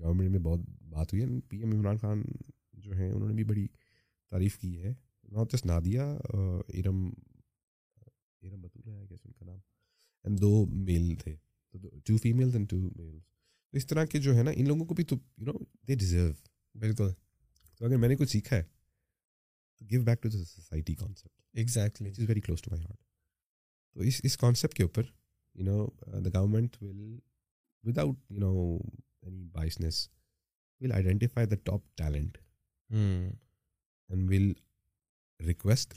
[SPEAKER 2] گورنمنٹ میں بہت بات ہوئی ہے۔ پی ایم عمران خان جو ہیں انہوں نے بھی بڑی تعریف کی ہے۔ ناٹ جسٹ نادیہ ارم ارم بطول ہے کیسے ان کا نام۔ اینڈ دو میل تھے۔ Two females and two males تو اس طرح کے جو ہے نا ان لوگوں کو بھی تو یو نو دے ڈیزرو
[SPEAKER 1] بالکل
[SPEAKER 2] تو اگر میں نے کچھ سیکھا ہے تو give back to the society concept which is very close to my heart تو اس اس کانسیپٹ کے اوپر you know the government will without you know any biases will identify the top can only request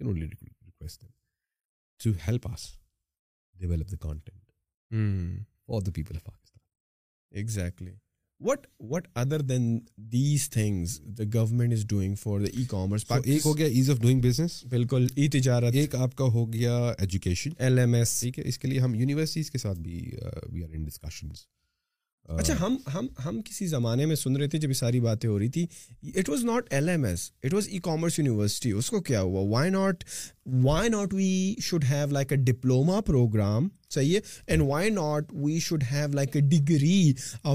[SPEAKER 2] them to help us develop the content
[SPEAKER 1] Hmm.
[SPEAKER 2] For the people of Pakistan
[SPEAKER 1] exactly. What what other than these things the government is doing for the e-commerce
[SPEAKER 2] So, ایک ہو گیا ease of doing business
[SPEAKER 1] بالکل e تجارت
[SPEAKER 2] ایک آپ کا ہو گیا ایجوکیشن
[SPEAKER 1] ایل ایم ایس
[SPEAKER 2] ٹھیک ہے اس کے لیے ہم یونیورسٹیز کے ساتھ بھی وی آر ان ڈسکشنز
[SPEAKER 1] اچھا ہم ہم ہم کسی زمانے میں سن رہے تھے جب یہ ساری باتیں ہو رہی تھی it was not L M S it was e commerce university اس کو کیا ہوا؟ Why not why not we should have like a diploma programme صحیح ہے؟ And why not we should have like a degree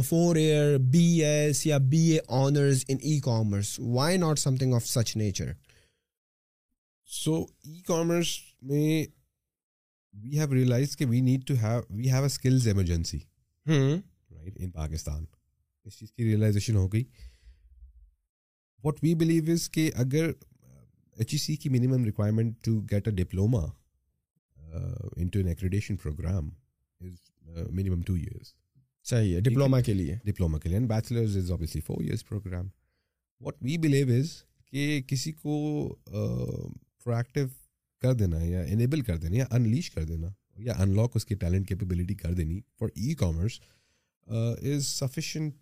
[SPEAKER 1] four year B S یا B A honours in e commerce why not something of such nature
[SPEAKER 2] so e commerce میں we have realise کہ we need to have we have a skills emergency right in Pakistan اس چیز کی realisation ہو گئی۔ What we believe is کہ اگر H E C کی minimum requirement to get a diploma into an accreditation programme is minimum two years
[SPEAKER 1] ہے diploma کے لیے۔
[SPEAKER 2] ڈپلوما کے لیے and bachelors is obviously four years programme what we believe is کہ کسی کو پرویکٹیو کر دینا یا انیبل کر دینا یا انلیش کر دینا یا ان لاک اس کی ٹیلنٹ کیپیبلٹی کر دینی for e commerce is sufficient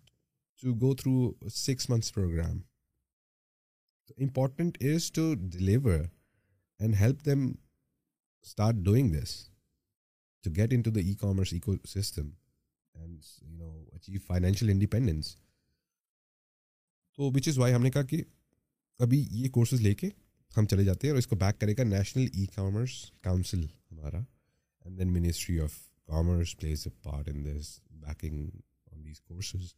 [SPEAKER 2] to go through six months programme important is to deliver and help them start doing this to get into the e commerce ecosystem and you know achieve financial independence تو which is why ہم نے کہا کہ ابھی یہ courses لے کے ہم چلے جاتے ہیں اور اس کو بیک کرے گا نیشنل ای کامرس کاؤنسل ہمارا and then ministry of commerce please a part in this backing on these courses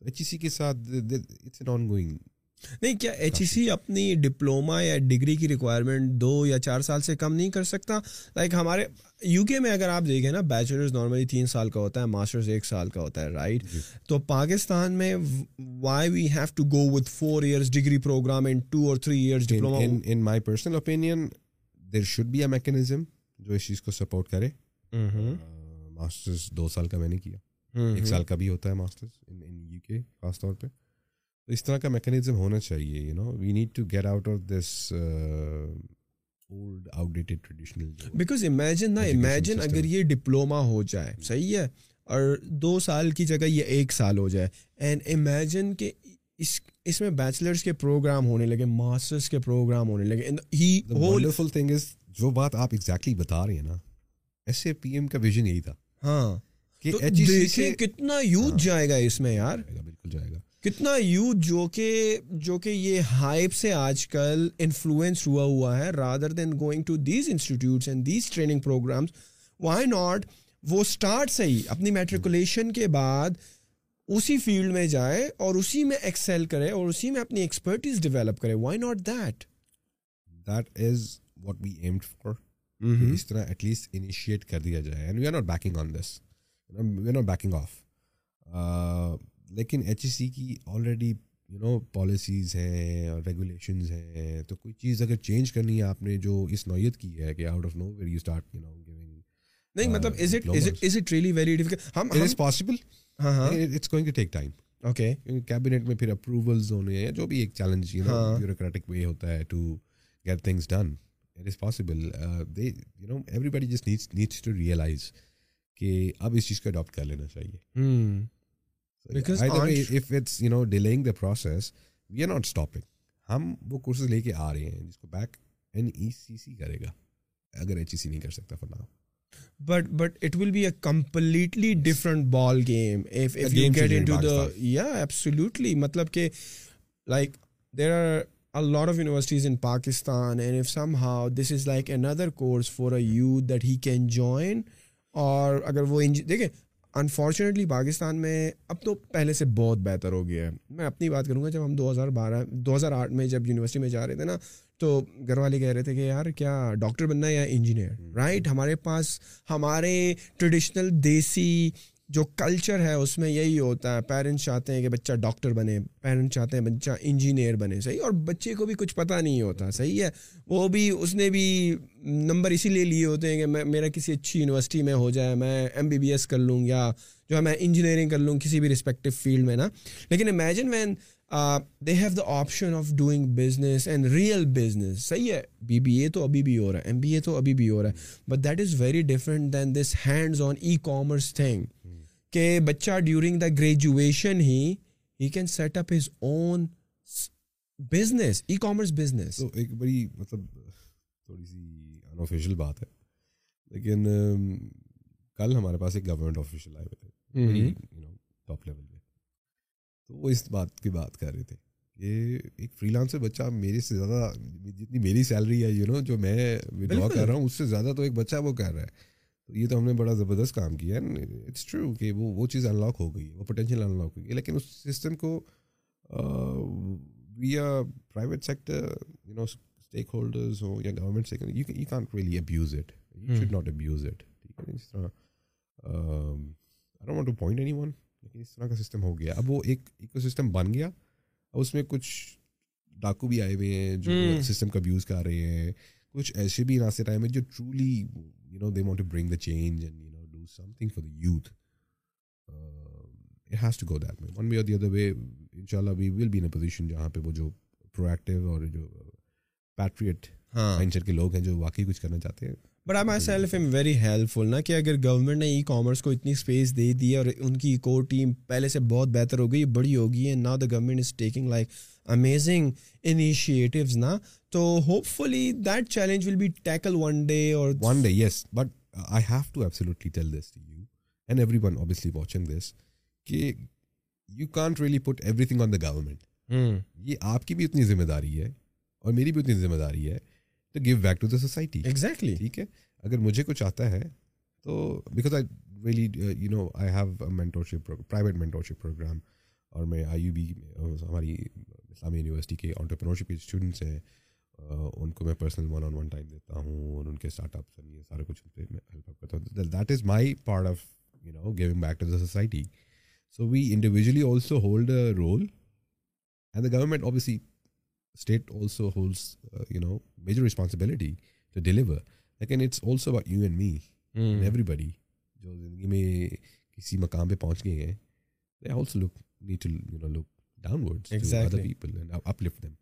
[SPEAKER 2] H E C کے ساتھ اٹس این آن گوئنگ
[SPEAKER 1] نہیں کیا ایچ ای سی اپنی ڈپلوما یا ڈگری کی ریکوائرمنٹ دو یا چار سال سے کم نہیں کر سکتا لائک ہمارے یو کے میں اگر آپ دیکھیں نا بیچلرز نارملی تین سال کا ہوتا ہے ماسٹرز ایک سال کا ہوتا ہے رائٹ تو پاکستان میں why we have to go with four years degree programme in two اور three years diploma
[SPEAKER 2] in my personal opinion there should be a mechanism جو اس چیز کو سپورٹ کرے ماسٹرز دو سال کا میں نے کیا۔ ایک سال کا بھی ہوتا ہے ماسٹرز ان یو کے خاص طور پہ۔ تو اس طرح کا میکینزم ہونا چاہیے you know we need to get out of this old outdated traditional
[SPEAKER 1] because imagine نا امیجن اگر یہ ڈپلوما ہو جائے صحیح ہے اور دو سال کی جگہ یہ ایک سال ہو جائے۔ اینڈ امیجن کہ اس اس میں بیچلرس کے پروگرام ہونے لگے ماسٹرس کے پروگرام ہونے لگے۔
[SPEAKER 2] ونڈرفل تھنگ از جو بات آپ ایگزیکٹلی بتا رہے ہیں نا ایس اے پی ایم کا ویژن یہی تھا۔
[SPEAKER 1] ہاں دیکھیں کتنا یوتھ جائے گا اس میں یار۔
[SPEAKER 2] بالکل جائے گا۔
[SPEAKER 1] کتنا یوتھ جو کہ جو کہ یہ ہائپ سے آج کل انفلوئنس ہوا ہوا ہے rather than going to these institutes and these training programmes why not وہ اسٹارٹ سے ہی اپنی میٹریکولیشن کے بعد اسی فیلڈ میں جائے اور اسی میں ایکسیل کرے اور اسی میں اپنی ایکسپرٹیز ڈیولپ کرے۔ Why not that
[SPEAKER 2] that is what we aimed for اس طرح ایٹ لیسٹ انیشیٹ کر دیا جائے. And we are not backing on this we are not backing off لیکن ایچ ای سی کی آلریڈی یو نو پالیسیز ہیں اور regulations ہیں. تو کوئی چیز اگر چینج کرنی ہے آپ نے جو اس نوعیت کی ہے کہ out of nowhere you start you know giving
[SPEAKER 1] نہیں مطلب is it is it really very difficult ہم
[SPEAKER 2] از پاسبل
[SPEAKER 1] ہاں ہاں۔
[SPEAKER 2] It's going to take time
[SPEAKER 1] okay
[SPEAKER 2] cabinet میں پھر اپروولز ہونے ہیں جو بھی ایک challenge you know bureaucratic way ہوتا ہے to get things done it is possible they you know everybody just needs needs to realise کہ اب اس چیز کو اڈاپٹ کر لینا چاہیے۔ Dealing the process we are not stopping ہم وہ کورسز لے کے آ رہے ہیں جس کو بیک این ای سی سی کرے گا۔ اگر ایچ ای سی نہیں کر سکتا for now
[SPEAKER 1] but but it will be a completely different ball game if if you get into the یا ایبسلیوٹلی مطلب کہ like there are a lot of universities in Pakistan and if somehow this is like another course for a youth that he can join اور اگر وہ دیکھیں unfortunately Pakistan میں اب تو پہلے سے بہت بہتر ہو گیا ہے میں اپنی بات کروں گا جب ہم دو ہزار بارہ دو ہزار آٹھ میں جب یونیورسٹی میں جا رہے تھے نا تو گھر والے کہہ رہے تھے کہ یار کیا ڈاکٹر بننا ہے یا انجینئر رائٹ ہمارے پاس ہمارے ٹریڈیشنل دیسی جو کلچر ہے، اس میں یہی ہوتا ہے پیرنٹس چاہتے ہیں کہ بچہ ڈاکٹر بنے پیرنٹس چاہتے ہیں بچہ انجینئر بنے، صحیح؟ اور بچے کو بھی کچھ پتہ نہیں ہوتا، صحیح ہے؟ وہ بھی، اس نے بھی نمبر اسی لیے لیے ہوتے ہیں کہ میں، میرا کسی اچھی یونیورسٹی میں ہو جائے، میں ایم بی بی ایس کر لوں یا جو ہے، میں انجینئرنگ کر لوں کسی بھی رسپیکٹو فیلڈ میں، نا؟ لیکن imagine when they have the option of doing business and real business صحیح ہے؟ بی بی اے تو ابھی بھی ہو رہا ہے ایم بی اے تو ابھی بھی ہو رہا ہے but that is very different than this hands on e commerce thing کہ بچہ during the graduation he he can set up his own business e commerce business
[SPEAKER 2] تو ایک بڑی مطلب تھوڑی سی انآفیشیل بات ہے لیکن کل ہمارے پاس ایک گورنمنٹ آفیشیل آئے ہوئے تھے ٹاپ لیول پہ تو وہ اس بات کی بات کر رہے تھے کہ ایک فری لانسر بچہ میرے سے زیادہ جتنی میری سیلری ہے یو نو جو میں ودرا کر رہا ہوں اس سے زیادہ تو ایک بچہ وہ کر رہا ہے۔ یہ تو ہم نے بڑا زبردست کام کیا ہے۔ اٹس ٹرو کہ وہ وہ چیز ان لاک ہو گئی وہ پوٹینشیل ان لاک ہو گئی لیکن اس سسٹم کو we are private sector you know stakeholders ہوں یا government sector you can't really abuse it you should not abuse it ٹھیک ہے اس طرح I want to point anyone لیکن اس طرح کا سسٹم ہو گیا۔ اب وہ ایک ایکو سسٹم بن گیا۔ اب اس میں کچھ ڈاکو بھی آئے ہوئے ہیں جو سسٹم کا ابیوز کر رہے ہیں۔ کچھ ایسے بھی ناصر ٹائم ہے جو truly you know they want to bring the change and you know do something for the youth it has to go that way one way the other way ان شاء اللہ we will be in position جہاں پہ وہ جو پرو active اور جو patriot set کے لوگ ہیں جو واقعی کچھ کرنا چاہتے ہیں
[SPEAKER 1] but I myself am very helpful نا کہ اگر گورنمنٹ نے ای کامرس کو اتنی اسپیس دے دی اور ان کی کور ٹیم پہلے سے بہت بہتر ہو گئی بڑی ہوگی and now the government is taking like amazing initiatives نا تو hopefully that challenge will be tackle one day اور
[SPEAKER 2] one day yes but I have to absolutely tell this to you and everyone obviously watching this کہ you can't really put everything on the government یہ آپ کی بھی اتنی ذمہ داری ہے اور میری بھی اتنی ذمہ داری ہے to give back to the society
[SPEAKER 1] exactly
[SPEAKER 2] ٹھیک ہے؟ اگر مجھے کچھ آتا ہے تو because I really you know I have mentorship private mentorship programme اور میں آئی یو بی ہماری اسلامی یونیورسٹی کے آنٹرپرنورشپ کے اسٹوڈنٹس ہیں ان کو میں personal one on one time دیتا ہوں اور ان کے اسٹارٹ اپس یہ سارا کچھ میں ہیلپ اپ کرتا ہوں۔ That is my part of you know giving back to the society so we individually also hold a role and the government obviously state also holds you know major responsibility to deliver لیکن it's also about you and me everybody جو زندگی میں کسی مقام پہ پہنچ گئے ہیں they also look need to you know look downward people and uplift them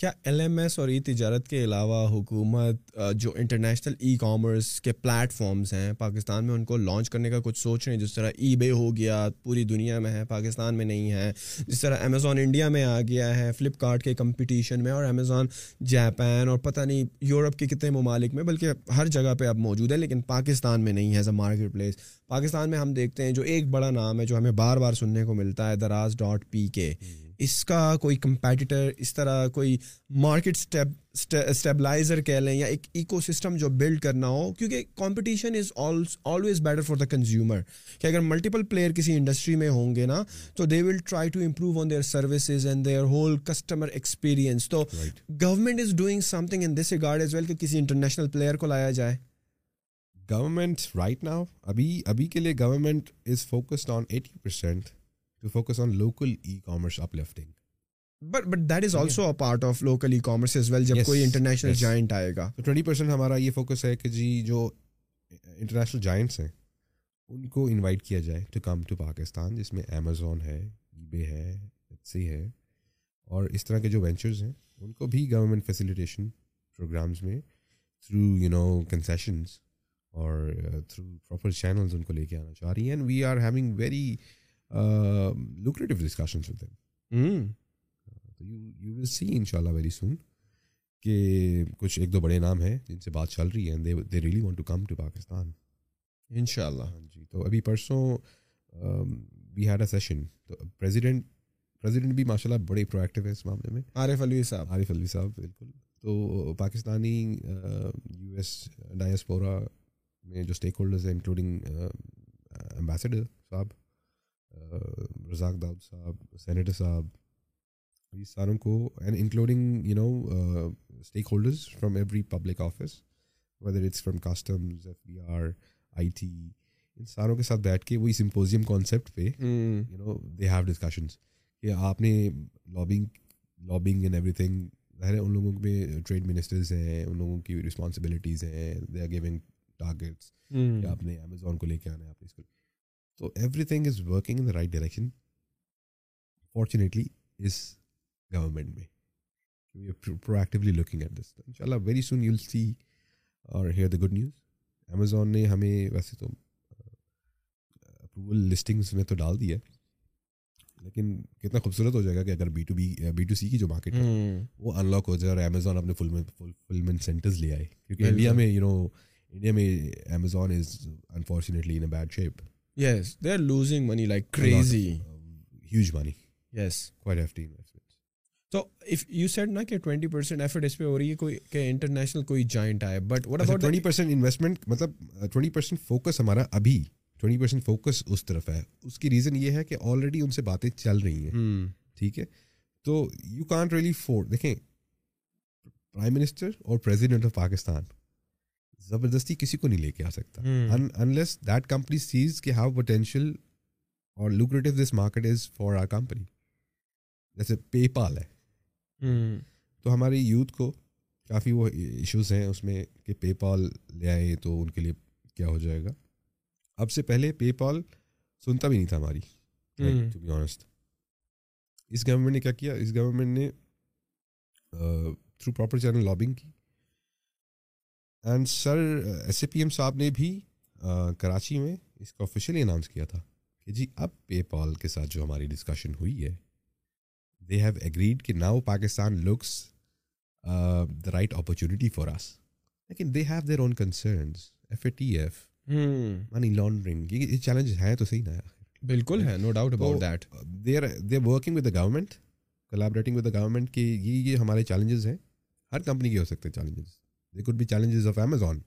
[SPEAKER 1] کیا ایل ایم ایس اور ای تجارت کے علاوہ حکومت جو انٹرنیشنل ای کامرس کے پلیٹ فارمس ہیں پاکستان میں ان کو لانچ کرنے کا کچھ سوچ رہے ہیں جس طرح ای بے ہو گیا، پوری دنیا میں ہے، پاکستان میں نہیں ہے، جس طرح امیزون انڈیا میں آ گیا ہے فلپ کارٹ کے کمپٹیشن میں اور امیزون جاپان اور پتہ نہیں یورپ کے کتنے ممالک میں، بلکہ ہر جگہ پہ اب موجود ہے، لیکن پاکستان میں نہیں ہے as a marketplace Pakistan میں ہم دیکھتے ہیں جو ایک بڑا نام ہے جو ہمیں بار بار سننے کو ملتا ہے، دراز ڈاٹ پی کے۔ اس کا کوئی کمپیٹیٹر اس طرح کوئی مارکیٹ اسٹیبلائزر کہہ لیں یا ایک ایکو سسٹم جو بلڈ کرنا ہو کیونکہ competition is always better for the consumer کہ اگر ملٹیپل پلیئر کسی انڈسٹری میں ہوں گے نا تو they will try to improve on their services and their whole customer experience تو government is doing something in this regard as well کہ کسی انٹرنیشنل پلیئر کو لایا جائے۔
[SPEAKER 2] گورنمنٹ رائٹ ناؤ ابھی ابھی کے لیے government is focused on eighty percent to focus on local e commerce uplifting
[SPEAKER 1] but but that is also a part of local e commerce as well جب کوئی international giant آئے گا
[SPEAKER 2] تو twenty percent ہمارا یہ فوکس ہے کہ جی جو انٹرنیشنل جائنٹس ہیں ان کو انوائٹ کیا جائے ٹو کم ٹو پاکستان جس میں امیزون ہے ای بے ہے سی ہے اور اس طرح کے جو وینچرز ہیں ان کو بھی گورنمنٹ فیسیلیٹیشن پروگرامس میں تھرو یو نو کنسیشنس اور تھرو پراپر چینلز ان کو لے کے آنا چاہ رہی ہیں and we are having very lucrative discussions them تو یو ول سی ان شاء اللہ ویری سون کہ کچھ ایک دو بڑے نام ہیں جن سے بات چل رہی ہے they really want to come to Pakistan
[SPEAKER 1] ان شاء اللہ
[SPEAKER 2] ہاں جی تو ابھی پرسوں وی ہیڈ اے سیشن تو پریزیڈنٹ پریزیڈنٹ بھی ماشاء اللہ بڑے پرویکٹیو ہے اس معاملے میں۔
[SPEAKER 1] عارف الوی صاحب۔
[SPEAKER 2] عارف الوی صاحب بالکل۔ تو پاکستانی یو ایس ڈائسپورا میں جو اسٹیک ہولڈرز ہیں انکلوڈنگ امبیسڈر صاحب رزاق داؤد صاحب سینیٹر صاحب یہ ساروں کو and including you know stakeholders from every public office whether it's from customs F B R I T ان ساروں کے ساتھ بیٹھ کے وہی سمپوزیم کانسیپٹ پہ you know they have discussions کہ آپ نے lobbying lobbying and every thing ظاہر ہے ان لوگوں میں ٹریڈ منسٹرز ہیں ان لوگوں کی رسپانسبلٹیز ہیں دے آر گیونگ ٹارگیٹس آپ نے امیزون کو لے کے آنا ہے آپ نے اس کو تو everything is working in the right direction fortunately us government میں proactively looking at this ان شاء اللہ very soon you see or hear the good news Amazon نے ہمیں ویسے تو اپروول لسٹنگس میں تو ڈال دیا لیکن کتنا خوبصورت ہو جائے گا کہ اگر B to B B to C کی جو مارکیٹ ہے وہ ان لاک ہو جائے اور امیزون اپنے فلمنٹ سینٹرز لے آئے۔ کیونکہ انڈیا میں یو نو انڈیا میں Amazon is unfortunately in a bad shape
[SPEAKER 1] yes they are losing money like crazy
[SPEAKER 2] huge money
[SPEAKER 1] yes
[SPEAKER 2] quite hefty
[SPEAKER 1] تو اف یو سیڈ نا کہ ٹوینٹی پرسینٹ ایفرٹ اس پہ ہو رہی ہے کوئی کہ انٹرنیشنل کوئی جائنٹ آئے but about
[SPEAKER 2] twenty percent investment مطلب ٹوئنٹی پرسینٹ فوکس ہمارا ابھی ٹوئنٹی پرسینٹ فوکس اس طرف ہے اس کی ریزن یہ ہے کہ آلریڈی ان سے باتیں چل رہی ہیں ٹھیک ہے تو یو کانٹ ریلی فورڈ دیکھیں پرائم منسٹر اور پریزیڈنٹ آف پاکستان زبردستی کسی کو نہیں لے کے آ سکتا۔ انلیس دیٹ کمپنی سیز کہ ہاؤ پوٹینشیل اور lucrative this market is for our company جیسے پے پال ہے تو ہماری یوتھ کو کافی وہ ایشوز ہیں اس میں کہ پے پال لے آئے تو ان کے لیے کیا ہو جائے گا۔ اب سے پہلے پے پال سنتا بھی نہیں تھا ہماری۔ ٹو بی آنیسٹ اس گورنمنٹ نے کیا کیا؟ اس گورنمنٹ نے تھرو پراپر چینل لابنگ کی۔ And sir S A P M صاحب نے بھی کراچی میں اس کو آفیشلی اناؤنس کیا تھا کہ جی اب پے پال کے ساتھ جو ہماری ڈسکشن ہوئی ہے دے ہیو ایگریڈ کہ now Pakistan looks the right opportunity for us لیکن they have their own concerns F A T F money laundering یہ چیلنج ہے تو صحیح نا
[SPEAKER 1] بالکل ہے no doubt about that
[SPEAKER 2] they are they working with the government collaborating with the government کہ یہ یہ ہمارے چیلنجز ہیں ہر کمپنی کے ہو سکتے ہیں challenges they could be challenges of Amazon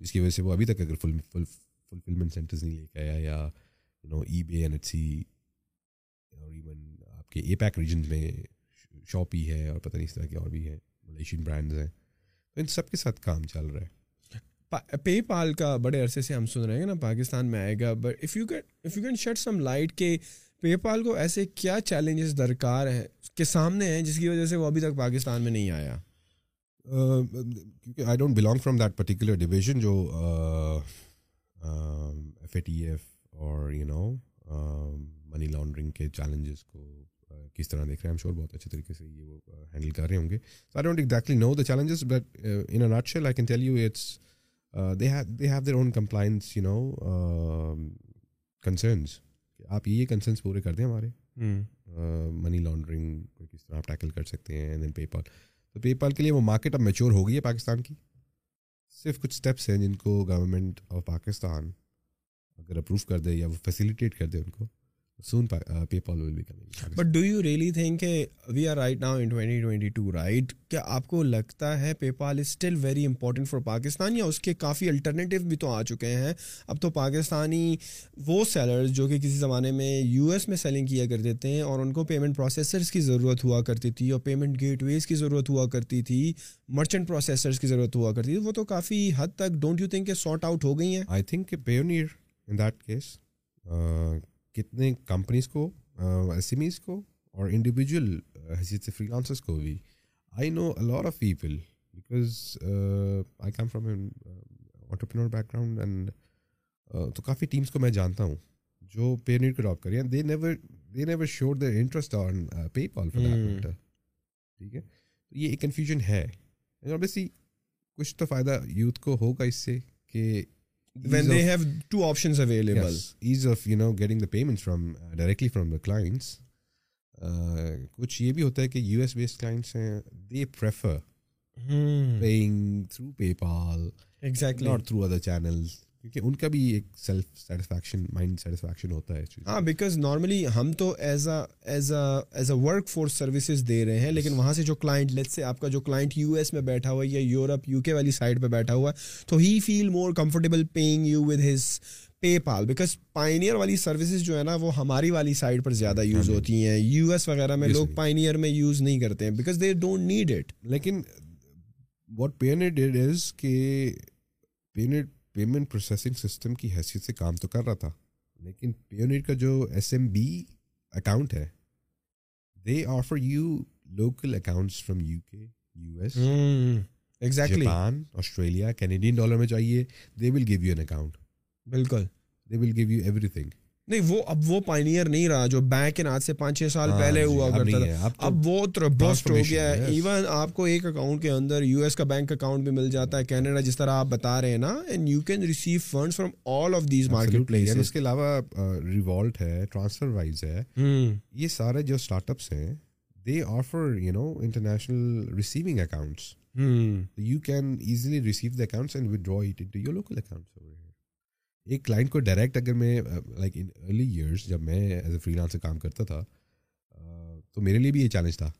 [SPEAKER 2] جس کی وجہ سے وہ ابھی تک اگر فل فل فلفلمنٹ سینٹرز نہیں لے کے آیا یا you know eBay N H C اور ایون آپ کے اے پیک ریجنز میں شاپی ہے اور پتہ نہیں اس طرح کے اور بھی ہیں ملیشین برانڈز ہیں۔ تو ان سب کے ساتھ کام چل رہا ہے۔
[SPEAKER 1] پے پال کا بڑے عرصے سے ہم سن رہے ہیں نا پاکستان میں آئے گا but if you can if you can shed some light کہ پے پال کو ایسے کیا چیلنجز درکار ہیں کے سامنے ہیں جس کی وجہ سے وہ ابھی تک پاکستان میں نہیں آیا۔
[SPEAKER 2] کیونکہ I don't belong from that particular division جو ایف اے ٹی ایف اور یو نو منی لانڈرنگ کے چیلنجز کو کس طرح دیکھ رہے ہیں؟ ہم شور بہت اچھے طریقے سے یہ وہ ہینڈل کر رہے ہوں گے۔ I don't exactly know the challenges but in a nutshell I can tell you it's they they have their own compliance you know concerns آپ یہ کنسرنس پورے کر دیں ہمارے۔ منی لانڈرنگ کو کس طرح آپ ٹیکل کر سکتے ہیں دین پے پال تو پے پال کے لیے وہ مارکیٹ اب میچور ہو گئی ہے پاکستان کی۔ صرف کچھ اسٹیپس ہیں جن کو گورنمنٹ آف پاکستان اگر اپروو کر دے یا وہ فیسیلیٹیٹ کر دے ان کو۔ Soon PayPal will be coming
[SPEAKER 1] but do you really think کہ we are right now in twenty twenty two right کیا آپ کو لگتا ہے PayPal is still very important for Pakistan یا اس کے کافی الٹرنیٹیو بھی تو آ چکے ہیں اب تو پاکستانی وہ سیلرز جو کہ کسی زمانے میں یو ایس میں سیلنگ کیا کرتے تھے اور ان کو پیمنٹ پروسیسرس کی ضرورت ہوا کرتی تھی اور پیمنٹ گیٹ ویز کی ضرورت ہوا کرتی تھی مرچنٹ پروسیسرس کی ضرورت ہوا کرتی تھی وہ تو کافی حد تک ڈونٹ یو تھنک کہ سارٹ آؤٹ ہو گئی ہیں
[SPEAKER 2] I think Payoneer in that case کتنے کمپنیز کو ایس ایم ایز کو اور انڈیویجول حیثیت سے فری لانسرس کو بھی۔ I know a lot of people because I come from entrepreneur background and تو کافی ٹیمس کو میں جانتا ہوں جو پیئر کو ڈراپ کری دے نیور دے نیور شور the interest on pay Pal for ٹھیک ہے؟ تو یہ ایک کنفیوژن ہے۔ کچھ تو فائدہ یوتھ کو ہوگا اس سے کہ
[SPEAKER 1] when they have two options available
[SPEAKER 2] yes, ease of you know getting the payments from uh, directly from the clients کچھ یہ بھی ہوتا ہے کہ یو ایس بیسڈ کلائنٹس ہیں they prefer paying through PayPal
[SPEAKER 1] exactly
[SPEAKER 2] not through other channels کیونکہ ان کا بھی ایک سیلف سیٹسفیکشن مائنڈ سیٹسفیکشن ہوتا ہے
[SPEAKER 1] ہاں بیکاز نارملی ہم تو as a as a as a workforce services دے رہے ہیں لیکن وہاں سے جو کلائنٹ لیٹ سے آپ کا جو کلائنٹ یو ایس میں بیٹھا ہوا ہے یا یورپ یو کے والی سائڈ پہ بیٹھا ہوا ہے تو he feel more comfortable paying you with his PayPal because Payoneer والی سروسز جو ہے نا وہ ہماری والی سائڈ پر زیادہ یوز ہوتی ہیں۔ یو ایس وغیرہ میں لوگ پائنیئر میں یوز نہیں کرتے ہیں because they don't need it
[SPEAKER 2] لیکن واٹ پے ڈیڈ از کہ پیمنٹ پیمنٹ پروسیسنگ سسٹم کی حیثیت سے کام تو کر رہا تھا لیکن پیونیٹ کا جو ایس ایم بی اکاؤنٹ ہے they offer you local accounts from U K U S
[SPEAKER 1] exactly
[SPEAKER 2] Japan Australia Canadian dollar میں چاہیے they will give you an account
[SPEAKER 1] بالکل۔
[SPEAKER 2] They will give you everything
[SPEAKER 1] نہیں وہ اب وہ پائنیئر نہیں رہا جو بینک کے آج سے پانچ چھ سال پہلے ہوا کرتا تھا۔ اب وہ تربسٹ ہو گیا ہے۔ ایون آپ کو ایک اکاؤنٹ کے اندر یو ایس کا بینک اکاؤنٹ بھی مل جاتا ہے کینیڈا جس طرح آپ بتا رہے ہیں نا and you can receive funds from all of these marketplace
[SPEAKER 2] اس کے علاوہ ریوالٹ ہے ٹرانسفر وائز ہے۔ یہ سارے جو اسٹارٹ اپس ہیں they offer you know international receiving accounts you can easily receive the accounts and withdraw it your local accounts ایک client کو ڈائریکٹ اگر میں لائک ان ارلی ایئرس جب میں ایز اے فری لانس کام کرتا تھا تو میرے لیے بھی یہ چیلنج تھا۔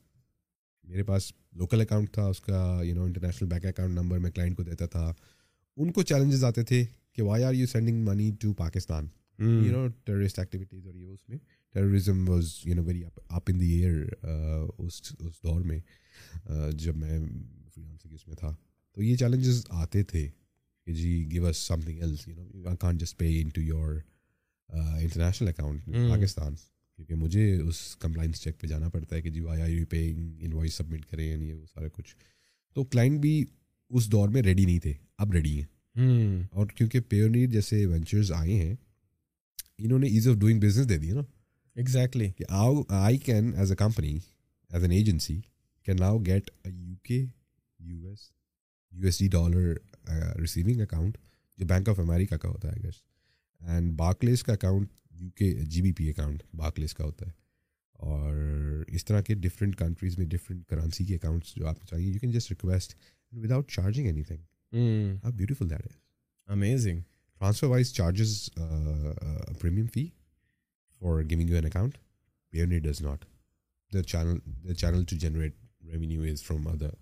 [SPEAKER 2] میرے پاس لوکل اکاؤنٹ تھا اس کا you know international bank account number میں کلائنٹ کو دیتا تھا۔ ان کو چیلنجز آتے تھے کہ why are you sending money to Pakistan you know terrorist activities اور یہ اس میں. Terrorism was you know very up in the air اس اس دور میں جب میں فری لانس کی اس میں تھا۔ تو یہ چیلنجز آتے تھے۔ کہ جی give us something else you know I can't just pay in to your international account Pakistan کیونکہ مجھے اس کمپلائنس چیک پہ جانا پڑتا ہے کہ جی why I you paying invoice submit کریں یہ وہ سارا کچھ تو کلائنٹ بھی اس دور میں ریڈی نہیں تھے. اب ریڈی ہیں. اور کیونکہ پیونیر جیسے وینچرز آئے ہیں انہوں نے ایز آف ڈوئنگ بزنس دے دیا نا؟
[SPEAKER 1] ایگزیکٹلی
[SPEAKER 2] کہ آؤ I can as a company as an agency can now get a U K U S U S D dollar receiving account جو بینک آف امریکہ کا ہوتا ہے گیس اینڈ باکلیس کا account U K G B P account Barclays کا ہوتا ہے. اور اس طرح کے ڈفرینٹ کنٹریز میں ڈفرینٹ کرنسی کے اکاؤنٹس جو آپ کو چاہیے you can just request without charging anything how beautiful that is
[SPEAKER 1] amazing
[SPEAKER 2] TransferWise charges premium fee for giving you an account Payoneer does not the channel the channel to generate revenue is from other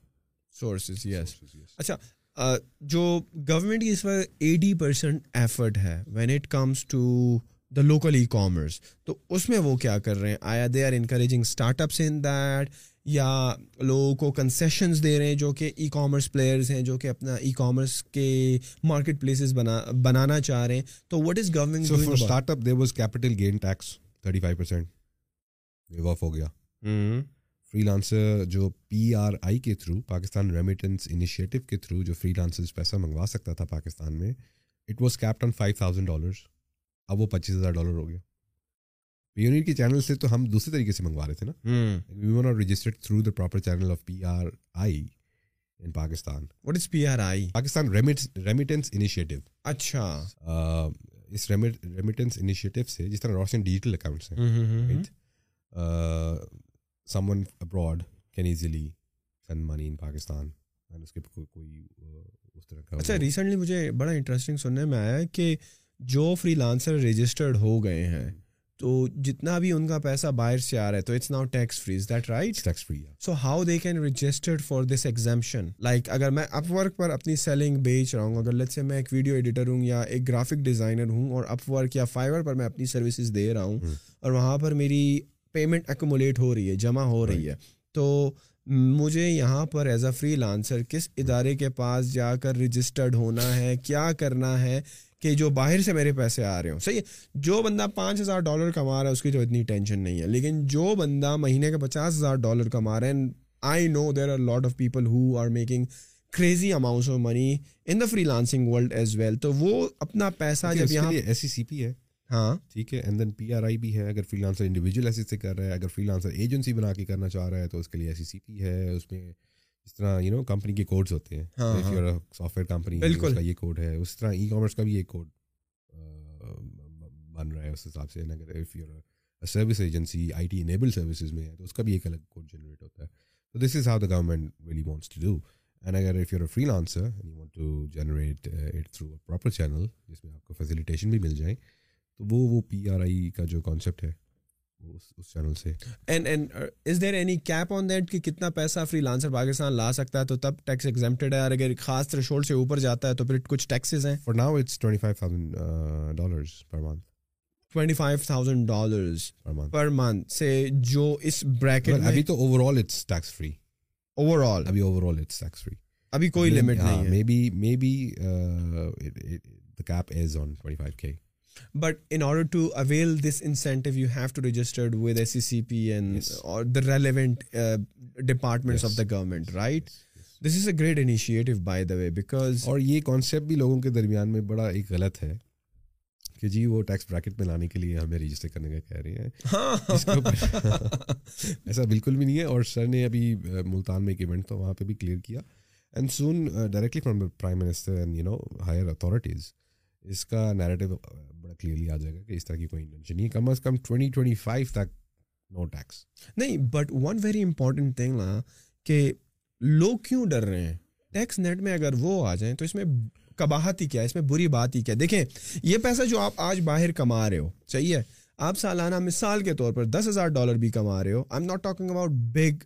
[SPEAKER 1] sources yes اچھا جو government کی اس وقت eighty percent effort ہے when it comes to the local e commerce تو اس میں وہ کیا کر رہے ہیں آیا they are encouraging startups in that یا لوگوں کو کنسیشنز دے رہے ہیں جو کہ ای کامرس پلیئرز ہیں جو کہ اپنا ای کامرس کے مارکیٹ پلیسز بنا بنانا چاہ رہے ہیں تو what is government
[SPEAKER 2] for startup there was capital gain tax thirty five percent ہو گیا فری لانسر جو پی آر آئی کے تھرو پاکستان ریمیٹنس انیشیٹو کے تھرو جو فری لانسرز پیسہ منگوا سکتا تھا پاکستان میں it was kept on five thousand dollars اب وہ پچیس ہزار ڈالر ہو گیا. پیونیر کے چینل سے تو ہم دوسرے طریقے سے منگوا رہے تھے نا. We were not registered through the proper channel of P R I in Pakistan
[SPEAKER 1] what is P R I
[SPEAKER 2] Pakistan remittance initiative
[SPEAKER 1] اچھا
[SPEAKER 2] اس ریمیٹنس انیشیٹو سے جس طرح روشن ڈیجیٹل اکاؤنٹس ہیں someone abroad can easily send money in Pakistan اس کے کوئی اس طرح کا
[SPEAKER 1] اچھا ریسنٹلی مجھے بڑا انٹرسٹنگ سننے میں آیا کہ جو فری لانسر رجسٹرڈ ہو گئے ہیں تو جتنا بھی ان کا پیسہ باہر سے آ رہا ہے تو it's now tax free is that right
[SPEAKER 2] tax free
[SPEAKER 1] so how they can registered for this exemption like اگر میں اپ ورک پر اپنی سیلنگ بیچ رہا ہوں اگر لیٹ سے میں ایک ویڈیو ایڈیٹر ہوں یا ایک گرافک ڈیزائنر ہوں اور اپ ورک یا فائیور پر میں اپنی سروسز دے رہا ہوں۔ اور وہاں پر میری پیمنٹ ایکومولیٹ ہو رہی ہے جمع ہو رہی ہے۔ تو مجھے یہاں پر ایز اے فری لانسر کس ادارے کے پاس جا کر رجسٹرڈ ہونا ہے کیا کرنا ہے کہ جو باہر سے میرے پیسے آ رہے ہوں؟ صحیح ہے جو بندہ پانچ ہزار ڈالر کما رہا ہے اس کی تو اتنی ٹینشن نہیں ہے۔ لیکن جو بندہ مہینے کا پچاس ہزار ڈالر کما رہا ہے I know there are lot of people who are making crazy amounts of money in the freelancing world as well تو وہ اپنا پیسہ جب یہاں
[SPEAKER 2] ایسی سی پی ہے۔
[SPEAKER 1] ہاں۔
[SPEAKER 2] ٹھیک ہے and then P R I بھی ہے اگر فری لانسر انڈیویجول ایسے سے کر رہا ہے اگر فری لانسر ایجنسی بنا کے کرنا چاہ رہا ہے تو اس کے لیے ایسی سی پی ہے اس میں اس طرح یو نو کمپنی کے کوڈز ہوتے ہیں۔ سافٹ ویئر کمپنی کا یہ کوڈ ہے۔ اس طرح ای کامرس کا بھی ایک کوڈ بن رہا ہے اس حساب سے۔ اگر if your service agency I T enable services میں ہے تو اس کا بھی ایک الگ کوڈ جنریٹ ہوتا ہے۔ تو this is how the government really wants to do and اگر if your freelancer you want to generate it through proper channel جس میں آپ کو فیسیلیٹیشن بھی مل جائیں تو وہ وہ پی آر آئی کا جو کانسیپٹ ہے اس چینل سے.
[SPEAKER 1] And and is there any cap on that کہ کتنا پیسہ فری لانسر پاکستان لا سکتا ہے تو تب ٹیکس ایگزامپٹیڈ ہے اور اگر خاص تھریشولڈ سے اوپر جاتا ہے تو پھر کچھ ٹیکسز ہیں؟
[SPEAKER 2] For now it's twenty five thousand dollars per month
[SPEAKER 1] twenty five thousand dollars
[SPEAKER 2] per month
[SPEAKER 1] سے جو اس بریکٹ
[SPEAKER 2] ابھی تو overall it's tax free
[SPEAKER 1] overall
[SPEAKER 2] ابھی overall it's tax free
[SPEAKER 1] ابھی کوئی لمٹ نہیں ہے
[SPEAKER 2] maybe maybe the cap is on twenty five K
[SPEAKER 1] But in order to avail this incentive, you have to register with SCCP and
[SPEAKER 2] Yes.
[SPEAKER 1] or the relevant uh, departments of
[SPEAKER 2] Yes.
[SPEAKER 1] the government, right? This is a great initiative, by the way, because
[SPEAKER 2] اور یہ concept بھی لوگوں کے درمیان میں بڑا ایک غلط ہے کہ جی وہ ٹیکس بریکٹ میں لانے کے لیے ہمیں رجسٹر کرنے کا کہہ رہے ہیں ایسا بالکل بھی نہیں ہے اور سر نے ابھی ملتان میں ایک ایونٹ تھا وہاں پہ بھی کلیئر کیا and soon directly from the prime minister and you know higher authorities اس کا نیریٹو بڑا کلیئرلی آ جائے گا کہ اس طرح کی کوئی انٹینشن نہیں کم از کم ٹوئنٹی ٹوئنٹی فائیو تک نو ٹیکس
[SPEAKER 1] نہیں but one very important thing نا کہ لوگ کیوں ڈر رہے ہیں؟ ٹیکس نیٹ میں اگر وہ آ جائیں تو اس میں کباہت ہی کیا ہے؟ اس میں بری بات ہی کیا دیکھیں، یہ پیسہ جو آپ آج باہر کما رہے ہو، صحیح ہے؟ آپ سالانہ مثال کے طور پر دس ہزار ڈالر بھی کما رہے ہو۔ I am not talking about big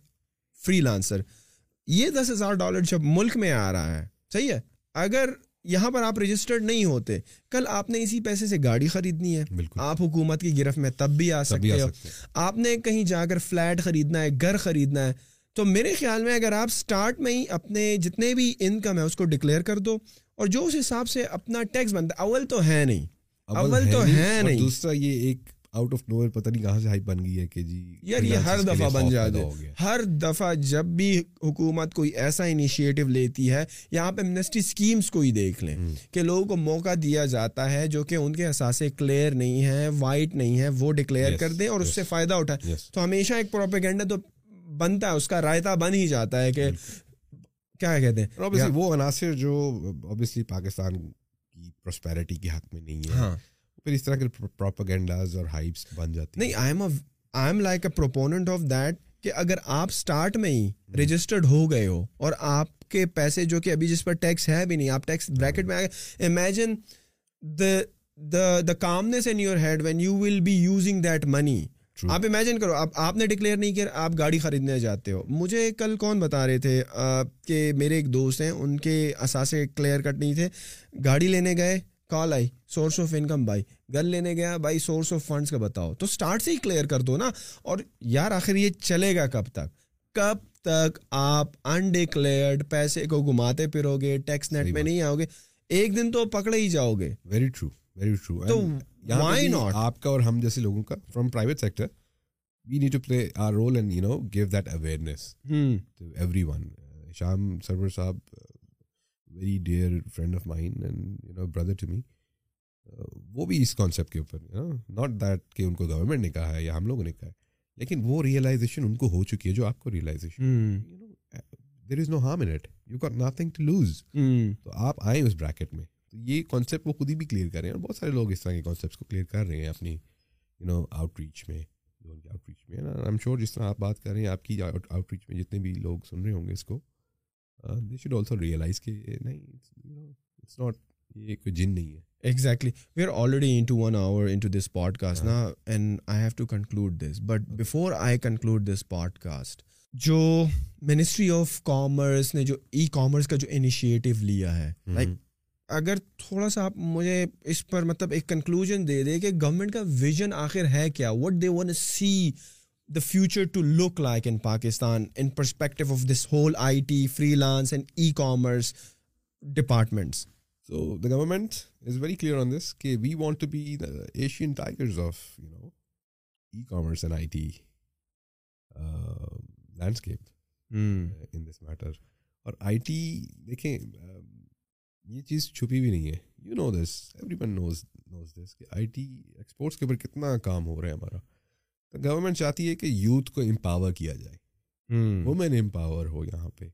[SPEAKER 1] freelancer یہ دس ہزار ڈالر جب ملک میں آ رہا ہے، صحیح ہے؟ اگر یہاں پر آپ رجسٹرڈ نہیں ہوتے۔ کل آپ نے اسی پیسے سے گاڑی خریدنی ہے۔ آپ حکومت کی گرفت میں تب بھی آ سکتے ہو۔ آپ نے کہیں جا کر فلیٹ خریدنا ہے گھر خریدنا ہے۔ تو میرے خیال میں اگر آپ اسٹارٹ میں ہی اپنے جتنے بھی انکم ہے اس کو ڈکلیئر کر دو۔ اور جو اس حساب سے اپنا ٹیکس بنتا ہے اول تو ہے نہیں۔ اول تو ہے نہیں۔
[SPEAKER 2] دوسرا یہ ایک آؤٹ آف نوئر پتہ نہیں کہاں سے ہائپ بن گئی ہے کہ جی
[SPEAKER 1] یار یہ ہر دفعہ بن
[SPEAKER 2] ہو گیا
[SPEAKER 1] ہر دفعہ جب بھی حکومت کوئی ایسا انیشیٹو لیتی ہے یہاں پہ منسٹری اسکیمس کو ہی دیکھ لیں. کہ لوگوں کو موقع دیا جاتا ہے جو کہ ان کے اثاثے کلیئر نہیں ہیں وائٹ نہیں ہے وہ ڈکلیئر کر دیں اور اس. سے فائدہ اٹھائیں. تو ہمیشہ ایک پروپیگنڈا تو بنتا ہے اس کا رائتا بن ہی جاتا ہے کہ کیا کہتے ہیں
[SPEAKER 2] وہ عناصر جو پاکستان کی پراسپیرٹی کے حق میں نہیں ہے پھر اس طرح کے پروپاگینڈاز اور ہائپس بن جاتی
[SPEAKER 1] نہیں I am I am like a proponent of that کہ اگر آپ اسٹارٹ میں ہی رجسٹرڈ ہو گئے ہو اور آپ کے پیسے جو کہ ابھی جس پر ٹیکس ہے بھی نہیں آپ ٹیکس بریکٹ میں آ گئے۔ Imagine the the the calmness in your head when you will be using that money. آپ امیجن کرو آپ آپ نے ڈکلیئر نہیں کیا آپ گاڑی خریدنے جاتے ہو۔ مجھے کل کون بتا رہے تھے کہ میرے ایک دوست ہیں ان کے اثاثے کلیئر کٹ نہیں تھے۔ گاڑی لینے گئے۔ کال آئی سورس آف انکم بھائی گھر لینے گیا بھائی سورس آف فنڈس کا بتاؤ۔ تو اسٹارٹ سے ہی کلیئر کر دو نا۔ اور یار آخر یہ چلے گا کب تک؟ کب تک آپ انڈکلیئرڈ پیسے کو گھماتے پھرو گے ٹیکس نیٹ میں۔ نہیں آؤ گے ایک دن تو پکڑے ہی جاؤ گے
[SPEAKER 2] ویری ٹرو ویری ٹرو
[SPEAKER 1] تو why not?
[SPEAKER 2] آپ کا اور ہم جیسے لوگوں کا from private sector we need to play our role and you know give that awareness to everyone Sham Sarwar صاحب very dear friend of mine and you know brother to me وہ بھی اس کانسیپٹ کے اوپر not that کہ ان کو government نے کہا ہے یا ہم لوگوں نے کہا ہے لیکن وہ ریئلائزیشن ان کو ہو چکی ہے جو آپ کو realization there is no harm in it you got nothing to lose تو آپ آئیں اس بریکٹ میں۔ تو یہ کانسیپٹ وہ خود ہی بھی کلیئر کر رہے ہیں اور بہت سارے لوگ اس طرح کے کانسیپٹس کو کلیئر کر رہے ہیں اپنی یو نو آؤٹ ریچ میں آؤٹ ریچ میں آئی ایم شیور جس طرح آپ بات کر رہے ہیں آپ کی آؤٹ ریچ میں جتنے بھی لوگ سن رہے ہوں گے اس کو دے شوڈ آلسو ریئلائز کہ نہیں اٹس ناٹ یہ کوئی جن نہیں ہے
[SPEAKER 1] Exactly. We are already into one hour into this podcast now, and I have to conclude this. But before I conclude this podcast, جو منسٹری آف کامرس نے جو ای کامرس کا جو انیشیٹو لیا ہے لائک اگر تھوڑا سا آپ مجھے اس پر مطلب ایک کنکلوژن دے دے کہ گورنمنٹ کا ویژن آخر ہے کیا what they want see the future to look like in Pakistan in perspective of this whole I T freelance and e commerce departments
[SPEAKER 2] so the government is very clear on this کہ we want to be the Asian tigers of you know e commerce and I T landscape in this matter اور I T دیکھیں یہ چیز چھپی بھی نہیں ہے you know this everyone knows knows this کہ آئی ٹی ایکسپورٹس کے اوپر کتنا کام ہو رہا ہے ہمارا تو گورنمنٹ چاہتی ہے کہ یوتھ کو امپاور کیا جائے۔ وومن امپاور ہو یہاں پہ۔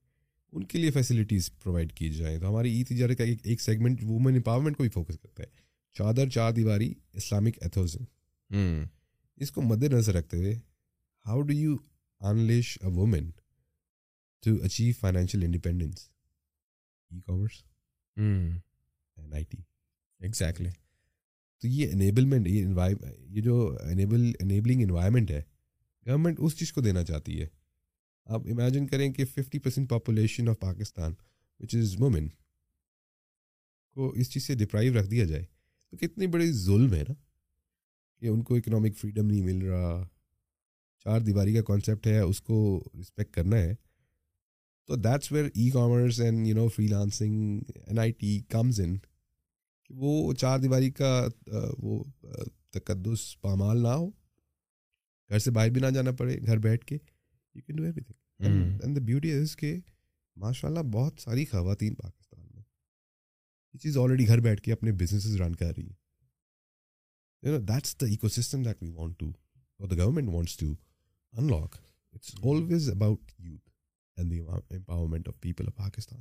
[SPEAKER 2] ان کے لیے فیسلٹیز پرووائڈ کی جائیں۔ تو ہماری ای تجارت کا ایک سیگمنٹ وومن امپاورمنٹ کو بھی فوکس کرتا ہے۔ چادر چار دیواری اسلامک ایتھوزم اس کو مد نظر رکھتے ہوئے how do you unleash a woman to achieve financial independence e commerce and I T
[SPEAKER 1] exactly
[SPEAKER 2] تو یہ انیبلمنٹ یہ یہ جو انیبل انیبلنگ انوائرمنٹ ہے گورنمنٹ اس چیز کو دینا چاہتی ہے۔ آپ امیجن کریں کہ fifty percent population of Pakistan which is women کو اس چیز سے ڈپرائیو رکھ دیا جائے۔ تو کتنی بڑی ظلم ہے نا کہ ان کو اکنامک فریڈم نہیں مل رہا۔ چار دیواری کا کانسیپٹ ہے، اس کو رسپیکٹ کرنا ہے۔ تو that's where e commerce and you know freelancing and I T comes in وہ چار دیواری کا وہ تقدس پامال نہ ہو۔ گھر سے باہر بھی نہ جانا پڑے گھر بیٹھ کے۔ You can do everything and the beauty is کہ ماشاء اللہ بہت ساری خواتین پاکستان میں یہ چیز آلریڈی گھر بیٹھ کے اپنے بزنسز رن کر رہی ہیں۔ That's the ecosystem that we want to اور the government wants to unlock it's always about youth and the empowerment of people of Pakistan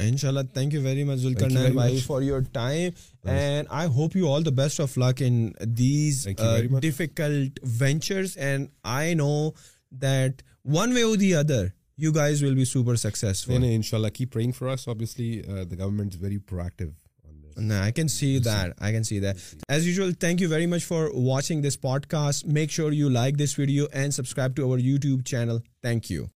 [SPEAKER 1] ان شاء اللہ thank you very much Zulqarnain بھائی for your time and I hope you all the best of luck
[SPEAKER 2] in these difficult ventures and I know that one way or the other you guys
[SPEAKER 1] will be super successful ان شاء اللہ keep praying for us obviously the government is very uneasy difficult watching this podcast make sure this video and subscribe to our channel thank you